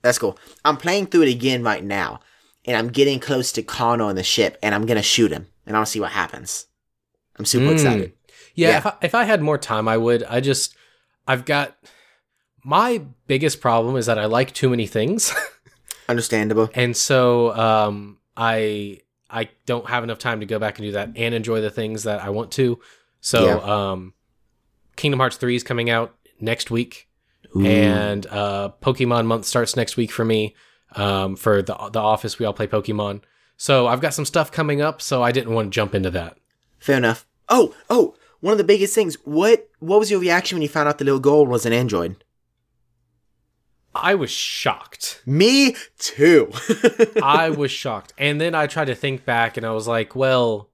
That's cool. I'm playing through it again right now, and I'm getting close to Connor on the ship, and I'm gonna shoot him, and I'll see what happens. I'm super Mm. excited. Yeah, Yeah. If, I, if I had more time, I would. I just, I've got. My biggest problem is that I like too many things. Understandable. and so um, I I don't have enough time to go back and do that and enjoy the things that I want to. So Yeah. um, Kingdom Hearts three is coming out next week, Ooh. and uh, Pokemon month starts next week for me. Um, for the the office, we all play Pokemon. So I've got some stuff coming up, so I didn't want to jump into that. Fair enough. Oh, oh, one of the biggest things. What what was your reaction when you found out the little girl was an android? I was shocked. Me too. I was shocked. And then I tried to think back and I was like, well,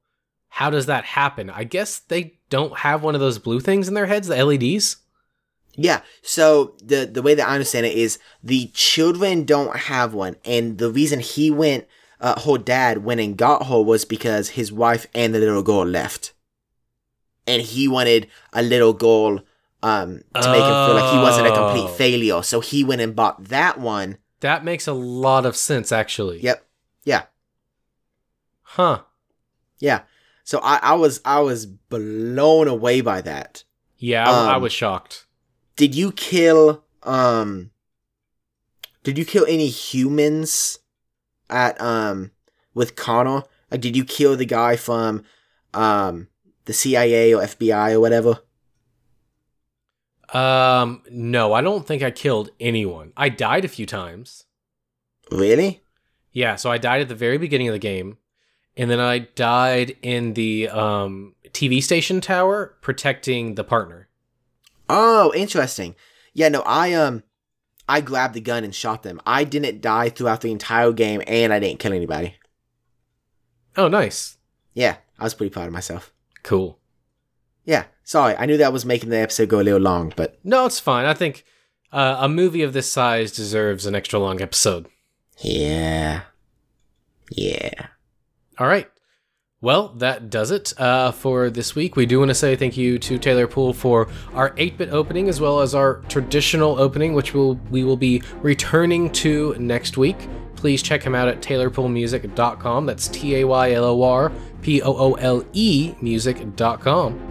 how does that happen? I guess they don't have one of those blue things in their heads, the LEDs. Yeah. So the the way that I understand it is the children don't have one, and the reason he went, uh, her dad went and got her was because his wife and the little girl left, and he wanted a little girl um to make him feel like he wasn't a complete Oh. failure. So he went and bought that one. That makes a lot of sense, actually. Yep. Yeah. Huh. Yeah. So I I was I was blown away by that. Yeah, I, I Um, was shocked. Did you kill um did you kill any humans at um with Connor? Like did you kill the guy from um the CIA or FBI or whatever? Um, no, I don't think I killed anyone. I died a few times. Really? Yeah, so I died at the very beginning of the game, and then I died in the um TV station tower protecting the partner. Oh, interesting. Yeah, no, I um I grabbed the gun and shot them. I didn't die throughout the entire game and I didn't kill anybody. Oh, nice. Yeah, I was pretty proud of myself. Cool. Yeah, sorry. I knew that was making the episode go a little long, but No, it's fine. I think uh, a movie of this size deserves an extra long episode. yeah. Yeah. All right. Well, that does it uh, for this week. We do want to say thank you to Taylor Poole for our 8-bit opening as well as our traditional opening, which we'll, we will be returning to next week. Please check him out at taylorpoolemusic.com. That's T-A-Y-L-O-R P-O-O-L-E music.com.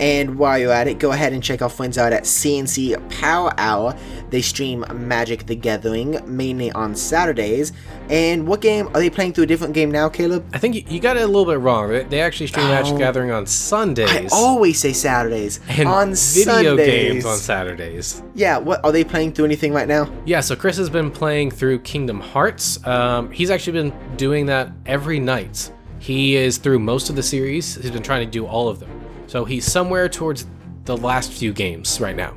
And while you're at it, go ahead and check our friends out at CNC Power Hour. They stream Magic the Gathering mainly on Saturdays. And what game are they playing through a different game now, Caleb? I think you, you got it a little bit wrong. They- They actually stream Magic Oh. Gathering on Sundays. I always say Saturdays. and on video Sundays. games on Saturdays. Yeah, what are they playing through anything right now? Yeah, so Chris has been playing through Kingdom Hearts. Um, he's actually been doing that every night. He is through most of the series. He's been trying to do all of them. So he's somewhere towards the last few games right now.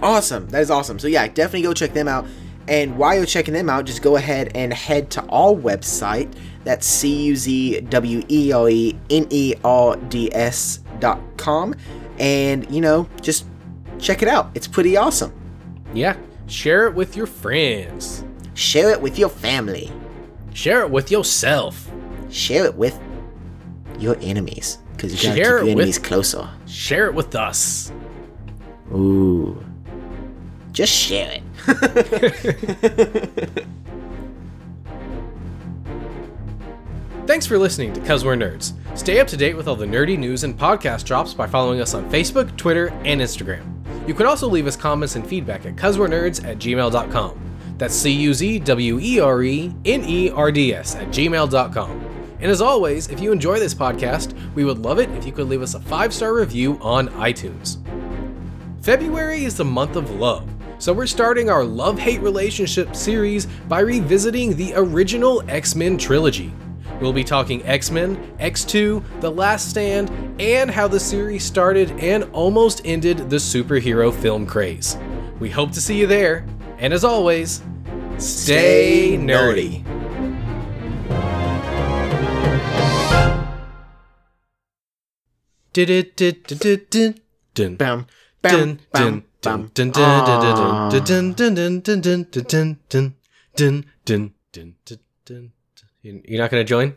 Awesome. That is awesome. So yeah, definitely go check them out. And while you're checking them out, just go ahead and head to our website. That's C U Z W E R E N E R D S dot com. And, you know, just check it out. It's pretty awesome. Yeah, share it with your friends. Share it with your family. Share it with yourself. Share it with your enemies. Because you gotta Share keep it your with- enemies closer. Share it with us. Ooh. Just share it. Thanks for listening to Cuz We're Nerds. Stay up to date with all the nerdy news and podcast drops by following us on Facebook, Twitter, and Instagram. You can also leave us comments and feedback at cuzwerenerds at gmail.com. That's C U Z W E R E N E R D S at gmail.com. And as always, if you enjoy this podcast, we would love it if you could leave us a five star review on iTunes. February is the month of love, so we're starting our love hate relationship series by revisiting the original X Men trilogy. We'll be talking X Men, X2, The Last Stand, and how the series started and almost ended the superhero film craze. We hope to see you there, and as always, stay, nerdy. Dun Bam. Bam. Bam. Bam. You're not going to join?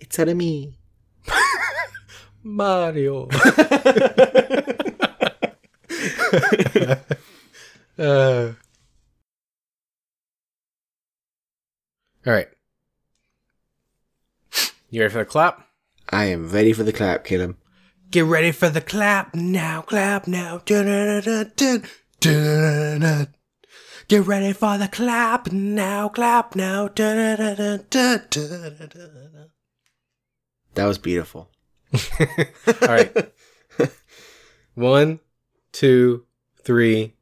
It's out of me. Mario. Uh. All right. You ready for the clap? I am ready for the clap, Killam. Get ready for the clap now, clap now. Get ready for the clap now, clap now. That was beautiful. All right. One, two, three,